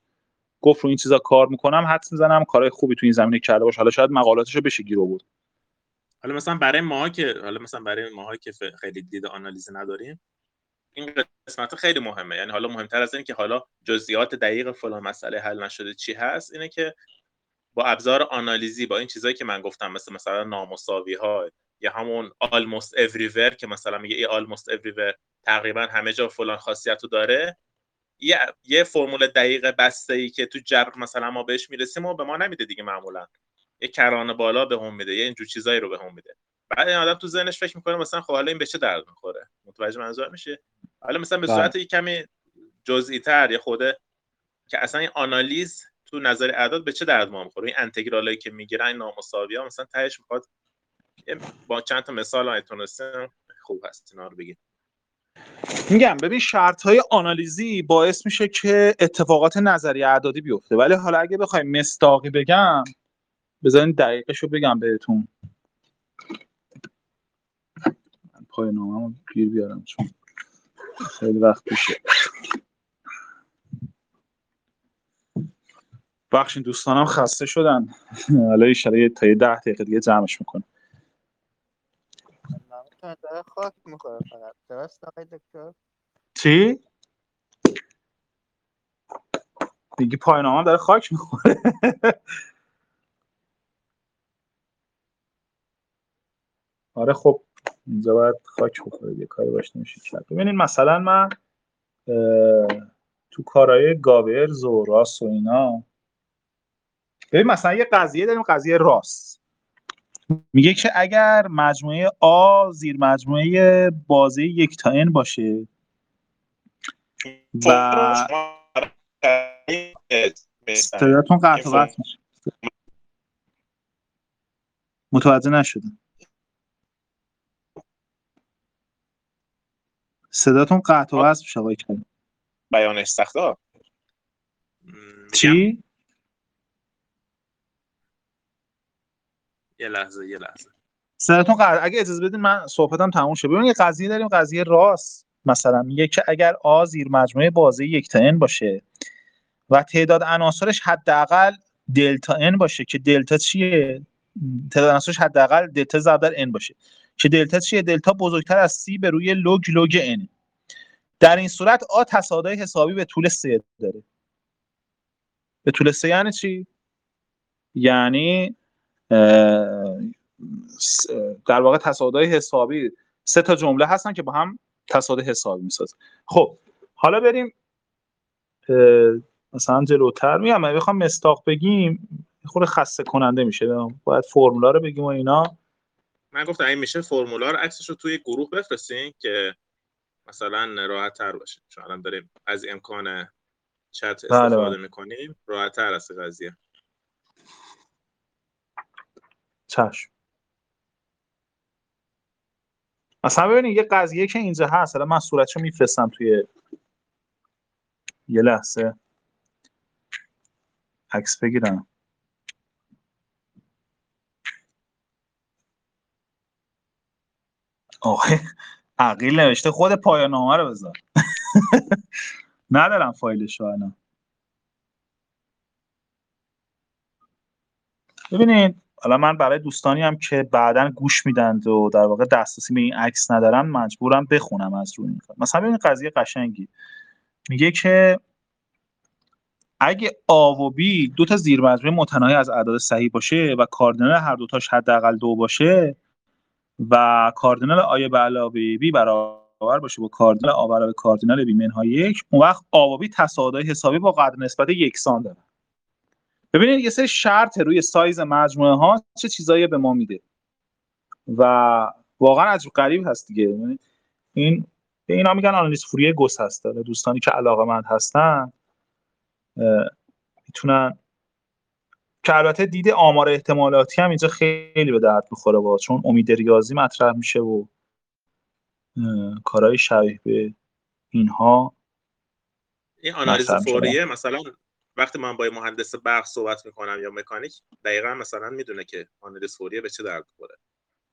A: گفت رو این چیزا کار می‌کنم حدس می‌زنم کارهای خوبی تو این زمینه کرده باشه. حالا شاید مقالاتشو بشه گیرو بود
B: حالا مثلا برای ما که حالا مثلا برای ما که خیلی دید آنالیز نداریم این قسمت خیلی مهمه. یعنی حالا مهمتر از این که حالا جزئیات دقیق فلان مسئله حل نشده چی هست اینه که با ابزار آنالیزی با این چیزایی که من گفتم مثل مثلا نامساوی ها یا همون almost everywhere که مثلا میگه ای almost everywhere تقریبا همه جا فلان خاصیت رو داره یه یه فرمول دقیق بسته ای که تو جبر مثلا ما بهش می‌رسیم و به ما نمیده دیگه معمولا. یه کرانه بالا به هم میده یه اینجور چیزایی رو به هم میده. بعد این آدم تو ذهنش فکر می‌کنه مثلا خب حالا این به چه درد می‌خوره؟ متوجه منظور میشه حالا مثلا به صورت یه کمی جزئی تر یه خوده که اصلا این آنالیز تو نظر اعداد به چه درد ما می‌خوره؟ این انتگرالایی که می‌گیرن نامساوی ها مثلا تهش می‌خواد با چند تا مثال آیتونستم خوب هست اینا رو بگید
A: میگم ببین شرط های آنالیزی باعث میشه که اتفاقات نظری اعدادی بیفته. ولی حالا اگه بخوایم مستاقی بگم بذارین دقیقش رو بگم بهتون. من پای نامم گیر بیارم چون خیلی وقت پیشه. بخشین دوستانم خسته شدن. حالا ایشالا تا یه ده دقیقه دیگه جمعش می‌کنم.
C: داره خاک می‌خوره فقط. درست آقای دکتر؟
A: چی؟ میگی پایین داره خاک می‌خوره. آره خب اینجا باید خاک بخوره یه کاری باش نمیشه کرد. ببینید مثلا من تو کارهای گاورز و راس و اینا ببین مثلا یه قضیه داریم قضیه راست. میگه که اگر مجموعه آ زیر مجموعه بازی یک تا n باشه. و صداتون قطع و قطع میشه. متوجه نشدم. صداتون قطع و قطع میشه آقای
B: سخته
A: چی؟
B: یه لحظه یه لحظه.
A: صداتون قرار اگه اجازه بدین من صحبتم تموم شه. ببین یه قضیه داریم قضیه راست. مثلا میگه که اگر آ زیر مجموعه بازی یک تا n باشه و تعداد عناصرش حداقل دلتا n باشه که دلتا چیه؟ تعداد عناصرش حداقل دلتا ضرب در n باشه. که دلتا چیه؟ دلتا بزرگتر از سی به روی لوگ لوگ n. در این صورت آ تصادای حسابی به طول سه داره. به طول سه یعنی چی؟ یعنی در واقع تصادای حسابی سه تا جمله هستن که با هم تصاد حسابی می‌سازن. خب حالا بریم مثلا جلوتر میگم من بخوام مستاق بگیم خود خسته کننده میشه باید فرمولا رو بگیم و اینا.
B: من گفتم این میشه فرمولا رو عکسش رو توی گروه بفرستین که مثلا راحت تر باشه. چون الان داریم از امکان چت
A: بله،
B: استفاده
A: بله.
B: می‌کنیم راحت تر از قضیه.
A: چشم. مثلا ببینید یه قضیه که اینجا هست حالا من صورتشو میفرستم توی یه لحظه. عکس بگیرم. آقای عقیل نوشته خود پایان نامه رو بذار. ندارم فایلش رو الان. ببینید حالا من برای دوستانی هم که بعدا گوش میدند و در واقع دسترسی به این عکس ندارن مجبورم بخونم از روی این مثلا ببین قضیه قشنگی. میگه که اگه آ و بی دو تا زیر مجموعه متناهی از اعداد صحیح باشه و کاردینال هر دوتاش حداقل دو باشه و کاردینال آی به علاوه بی برابر باشه با کاردینال آ برابر کاردینال بی منهای یک اون وقت آ و بی تصاعدهای حسابی با قدر نسبت یکسان داره. ببینید یه سری شرط روی سایز مجموعه ها چه چیزایی به ما میده. و واقعا عجیب غریب هست دیگه. این به اینا میگن آنالیز فوریه گسسته دوستانی که علاقه مند هستن می‌تونن که البته دید آمار احتمالاتی هم اینجا خیلی به درد می‌خوره با چون امید ریاضی مطرح میشه و کارهای شبیه به اینها
B: این آنالیز فوریه مثلا وقتی من با مهندس برق صحبت می‌کنم یا مکانیک دقیقا مثلا می‌دونه که آنالیز فوریه به چه درد می‌خوره.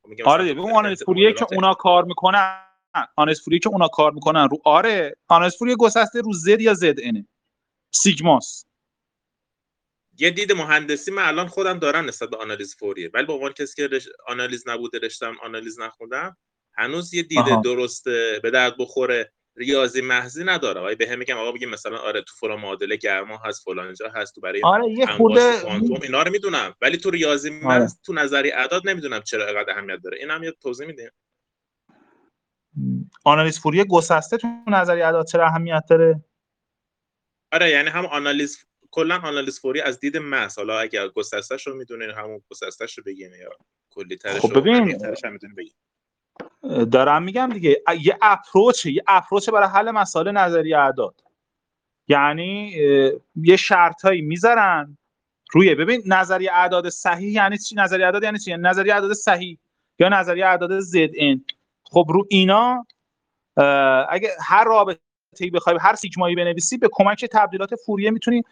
A: خب آره دیگه اون آنالیز فوریه که اونا کار می‌کنن آنالیز فوریه که اونا کار می‌کنن رو آره آنالیز فوریه گسسته رو زد یا زد انه سیگماس
B: یه دید مهندسی من الان خودم دارم نسبت به آنالیز فوریه ولی به عنوان کسی که رش... آنالیز نبوده رشتم آنالیز نخوندم هنوز یه دید درست به درد بخوره. ریاضی محضی نداره ولی به هم میگم آقا بگیم مثلا آره تو فلان معادله گرما هست فلان جا هست تو برای
A: آره یه خورده
B: کوانتوم اینا رو می‌دونم. ولی تو ریاضی آره. محض تو نظری اعداد نمی‌دونم چرا اینقدر اهمیت داره. این هم یه توضیح میدیم
A: آنالیز فوریه گسسته تو نظری اعداد چرا اهمیت داره؟
B: آره یعنی هم آنالیز کلا آنالیز فوری از دید محض. حالا اگر گسستش رو می‌دونین همون گسستش رو بگین یا کلی ترش
A: خب ببین دارم میگم دیگه. یه اپروچ یه اپروچ برای حل مسائل نظری اعداد. یعنی یه شرطایی می‌ذارن روی. ببین نظریه اعداد صحیح یعنی چی؟ نظریه اعداد یعنی چی؟ یعنی نظریه اعداد صحیح یا نظریه اعداد زد خب رو اینا اگه هر رابطه ای بخوای هر سیگمایی بنویسی به کمک تبدیلات فوریه می‌تونی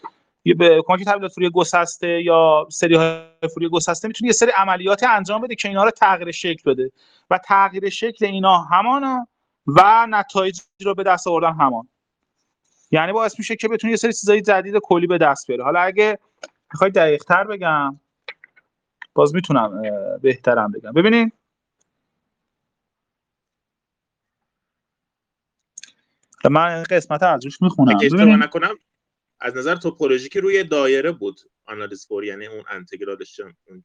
A: به کمک تبدیلات فوریه گسسته یا سری های فوریه گسسته می‌تونی یه سری عملیات انجام بده که اینا رو تغییر شکل بده. و تغییر شکل اینا همانا و نتایج رو به دست آوردن همان. یعنی باعث میشه که بتونی یه سری چیزای جدید کلی به دست بیاره حالا اگه می‌خوای دقیق تر بگم باز می‌تونم بهترم بگم. ببینید من قسمت از روش می‌خونم.
B: اگه نکنم از نظر توپولوژیک روی دایره بود آنالیز فور یعنی اون انتگرالش اون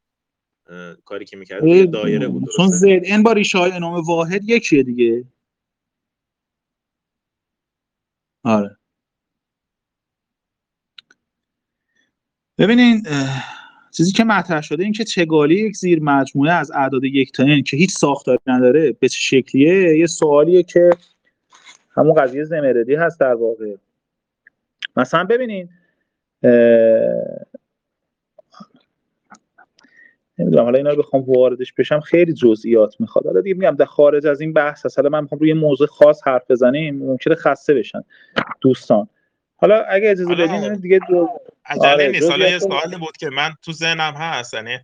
B: کاری که می‌کرد روی دایره بود
A: چون زد ان با ریشه های واحد یکیه دیگه. آره. ببینین چیزی که مطرح شده این که چگالی یک زیر مجموعه از اعداد یک تا که هیچ ساختاری نداره به چه شکلیه؟ یه سوالیه که همون قضیه زمردی هست در واقع. مثلا ببینین نمی‌دونم حالا اینا رو بخوام واردش بشم خیلی جزئیات می‌خواد. حالا دیگه میگم در خارج از این بحث اصلا من می‌خوام روی موضوع خاص حرف بزنیم ممکنه خسته بشن دوستان. حالا اگه اجازه بدین دیگه
B: دو آره نیست. حالا یه سوالی بود که من تو ذهنم هست یعنی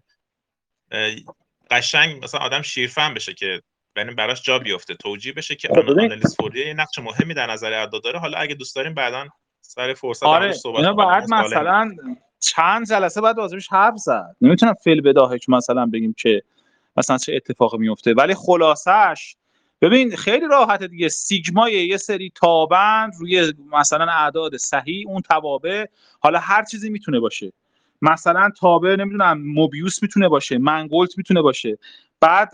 B: قشنگ مثلا آدم شیرفهم بشه که یعنی براش جا بیفته توجیه بشه که آره آنالیز فوریه یه نقش مهمی در نظر اعداد داره. حالا اگه دوست داریم بعدا سر فرصت
A: آره صحبت اینا بعد مثلا چند جلسه بعد راجبش حرف زد. نمی‌تونم فعل بداهه مثلا بگیم که مثلا چه اتفاقی میفته ولی خلاصش ببین خیلی راحته دیگه. سیگمای یه سری تابند روی مثلا اعداد صحیح اون توابع. حالا هر چیزی می‌تونه باشه. مثلا تابع نمی‌دونم موبیوس می‌تونه باشه منگولت می‌تونه باشه. بعد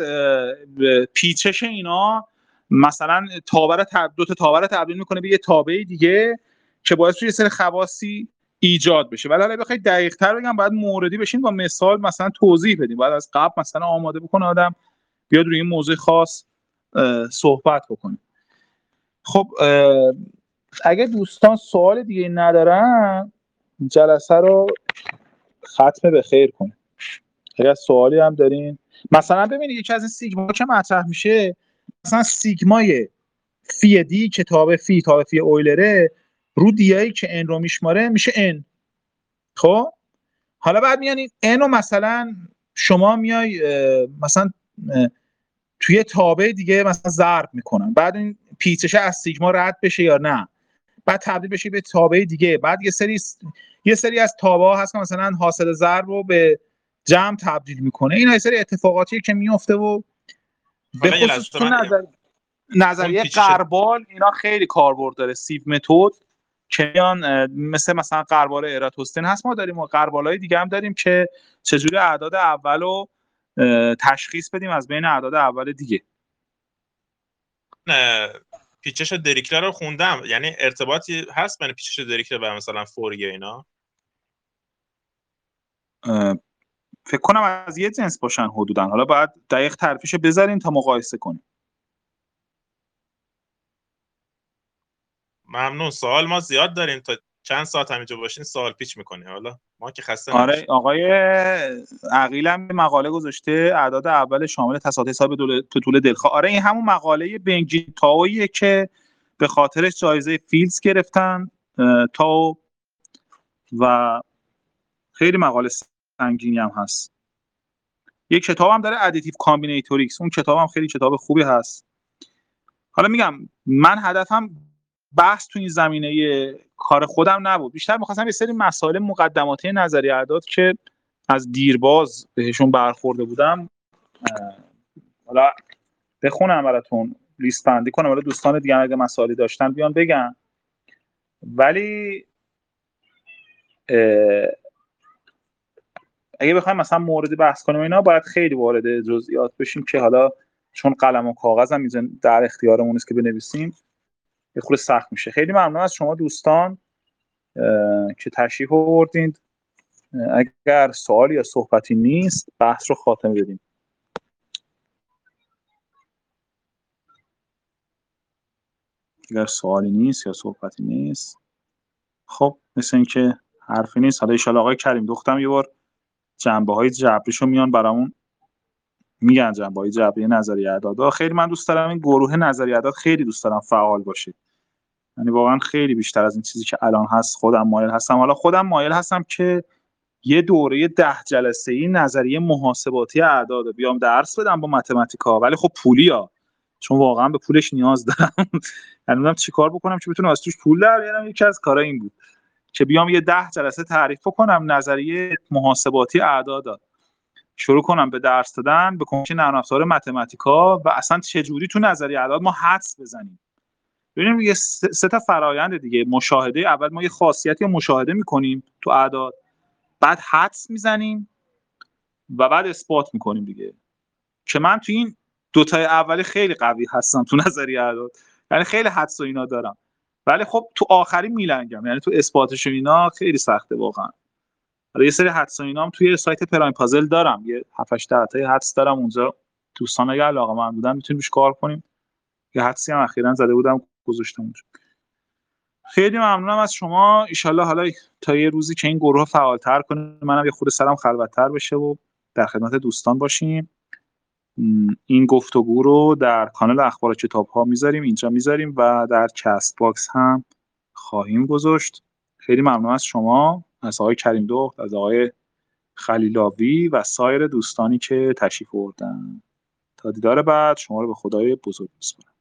A: پیچش اینا مثلا تابر دو تا تابر تبدیل می‌کنه به یه تابع دیگه. که باعث یه سری خواصی ایجاد بشه. ولی حالا بخواید دقیق تر بگم باید موردی بشین با مثال مثلا توضیح بدیم باید از قبل مثلا آماده بکنه آدم بیاد روی این موضوع خاص صحبت بکنیم خب اگه دوستان سوال دیگه ندارن جلسه رو ختم به خیر کنیم اگر سوالی هم دارین. مثلا ببینید یکی از این سیگما که مطرح میشه مثلا سیگمای فی دی که تابع فی تابع فی اویلره رو دیایی که ان رو میشماره میشه ان خب؟ حالا بعد میان این ان رو مثلا شما میای مثلا توی تابع دیگه مثلا ضرب می‌کنن. بعد این پیچش از سیگما رد بشه یا نه. بعد تبدیل بشه به تابع دیگه. بعد یه سری یه سری از تابع ها هست که مثلا حاصل ضرب رو به جمع تبدیل می‌کنه. این یه سری اتفاقاتی که میفته و به خصوص نظر... نظریه قربال اینا خیلی کاربرد داره. سیو متد که میان مثل مثلا قربال اراتوستن هست ما داریم و قربالای دیگه هم داریم که چجوری اعداد اول رو تشخیص بدیم از بین اعداد اول دیگه.
B: نه پیچش دریکلر رو خوندم. یعنی ارتباطی هست بین پیچش دریکلر و مثلا فوریه اینا؟
A: فکر کنم از یه جنس باشن حدودا. حالا باید دقیق تعریفش بذاریم تا مقایسه کنیم.
B: ممنون. سوال ما زیاد داریم. تا چند ساعت همینجا باشین سوال پیچ می‌کنیم. حالا ما که خسته
A: آره آقای عقیلم مقاله گذاشته. اعداد اول شامل تصاعد حسابی با طول دلخواه. آره این همون مقاله بنجی تاویه که به خاطرش جایزه فیلدز گرفتن تاو. و خیلی مقاله سنگینی هم هست. یک کتاب هم داره Additive Combinatorics اون کتاب هم خیلی کتاب خوبی هست. حالا میگم من هدفم بحث تو این زمینه کار خودم نبود. بیشتر می‌خواستم یه سری مسائل مقدماتی نظری اعداد که از دیرباز بهشون برخورده بودم. حالا بخونم براتون لیست بندی کنم. حالا دوستان دیگه اگه مسائلی داشتن بیان بگن. ولی اگه بخوایم مثلا موردی بحث کنیم اینا باید خیلی وارد جزئیات بشیم که حالا چون قلم و کاغذ هم در اختیارمون است که بنویسیم. یه خورده سخت میشه. خیلی ممنون از شما دوستان که تشریف آوردین. اگر سوال یا صحبتی نیست بحث رو خاتمه بدیم اگر سوالی نیست یا صحبتی نیست خب مثل اینکه حرفی نیست. حالا ایشالا آقای کریم دختم یه بار جنبه های جبریشو میان برامون. میگن جنبه های جبری نظری اعداد خیلی من دوست دارم این گروه نظری اعداد خیلی دوست دارم فعال باشید یعنی واقعا خیلی بیشتر از این چیزی که الان هست خودم مایل هستم. حالا خودم مایل هستم که یه دوره ده جلسه ای نظریه محاسباتی اعداد بیام درس بدم با متمتیکا ولی خب پولی ها چون واقعا به پولش نیاز دارم. یعنی چیکار بکنم که بتونم از توش پول در بیارم. یکی از کارا این بود که بیام یه ده جلسه تعریف کنم نظریه محاسباتی اعداد شروع کنم به درس دادن به کمک نرم افزار متمتیکا و اصلا چه جوری تو نظریه اعداد ما حدس بزنیم. ببینیم یه سه تا فرایند دیگه. مشاهده اول ما یه خاصیتی رو مشاهده می‌کنیم تو اعداد. بعد حدس می‌زنیم و بعد اثبات می‌کنیم دیگه. که من تو این دوتای اولی خیلی قوی هستم تو نظریه اعداد. یعنی خیلی حدس و اینا دارم. ولی خب تو آخری میلنگم. یعنی تو اثباتش اینا خیلی سخته واقعا. حالا یه سری حدس و اینا هم توی سایت پرایم پازل دارم. یه 7 8 تا حدس دارم اونجا. دوستان اگه علاقه من بودن می‌تونیم کار کنیم. یه حدسی هم اخیرا زده بودم گذاشتم اونجا خیلی ممنونم از شما. ایشالله حالا تا یه روزی که این گروه فعالتر کنه منم یه خود سرم خلوتتر بشه و در خدمت دوستان باشیم. این گفتگو رو در کانال اخبار کتاب ها می‌ذاریم اینجا می‌ذاریم و در CastBox هم خواهیم گذاشت. خیلی ممنون از شما از آقای کریم دو از آقای خلیلاوی و سایر دوستانی که تشریف آوردن. تا دیدار بعد شما رو به خدای بزرگ بسپارم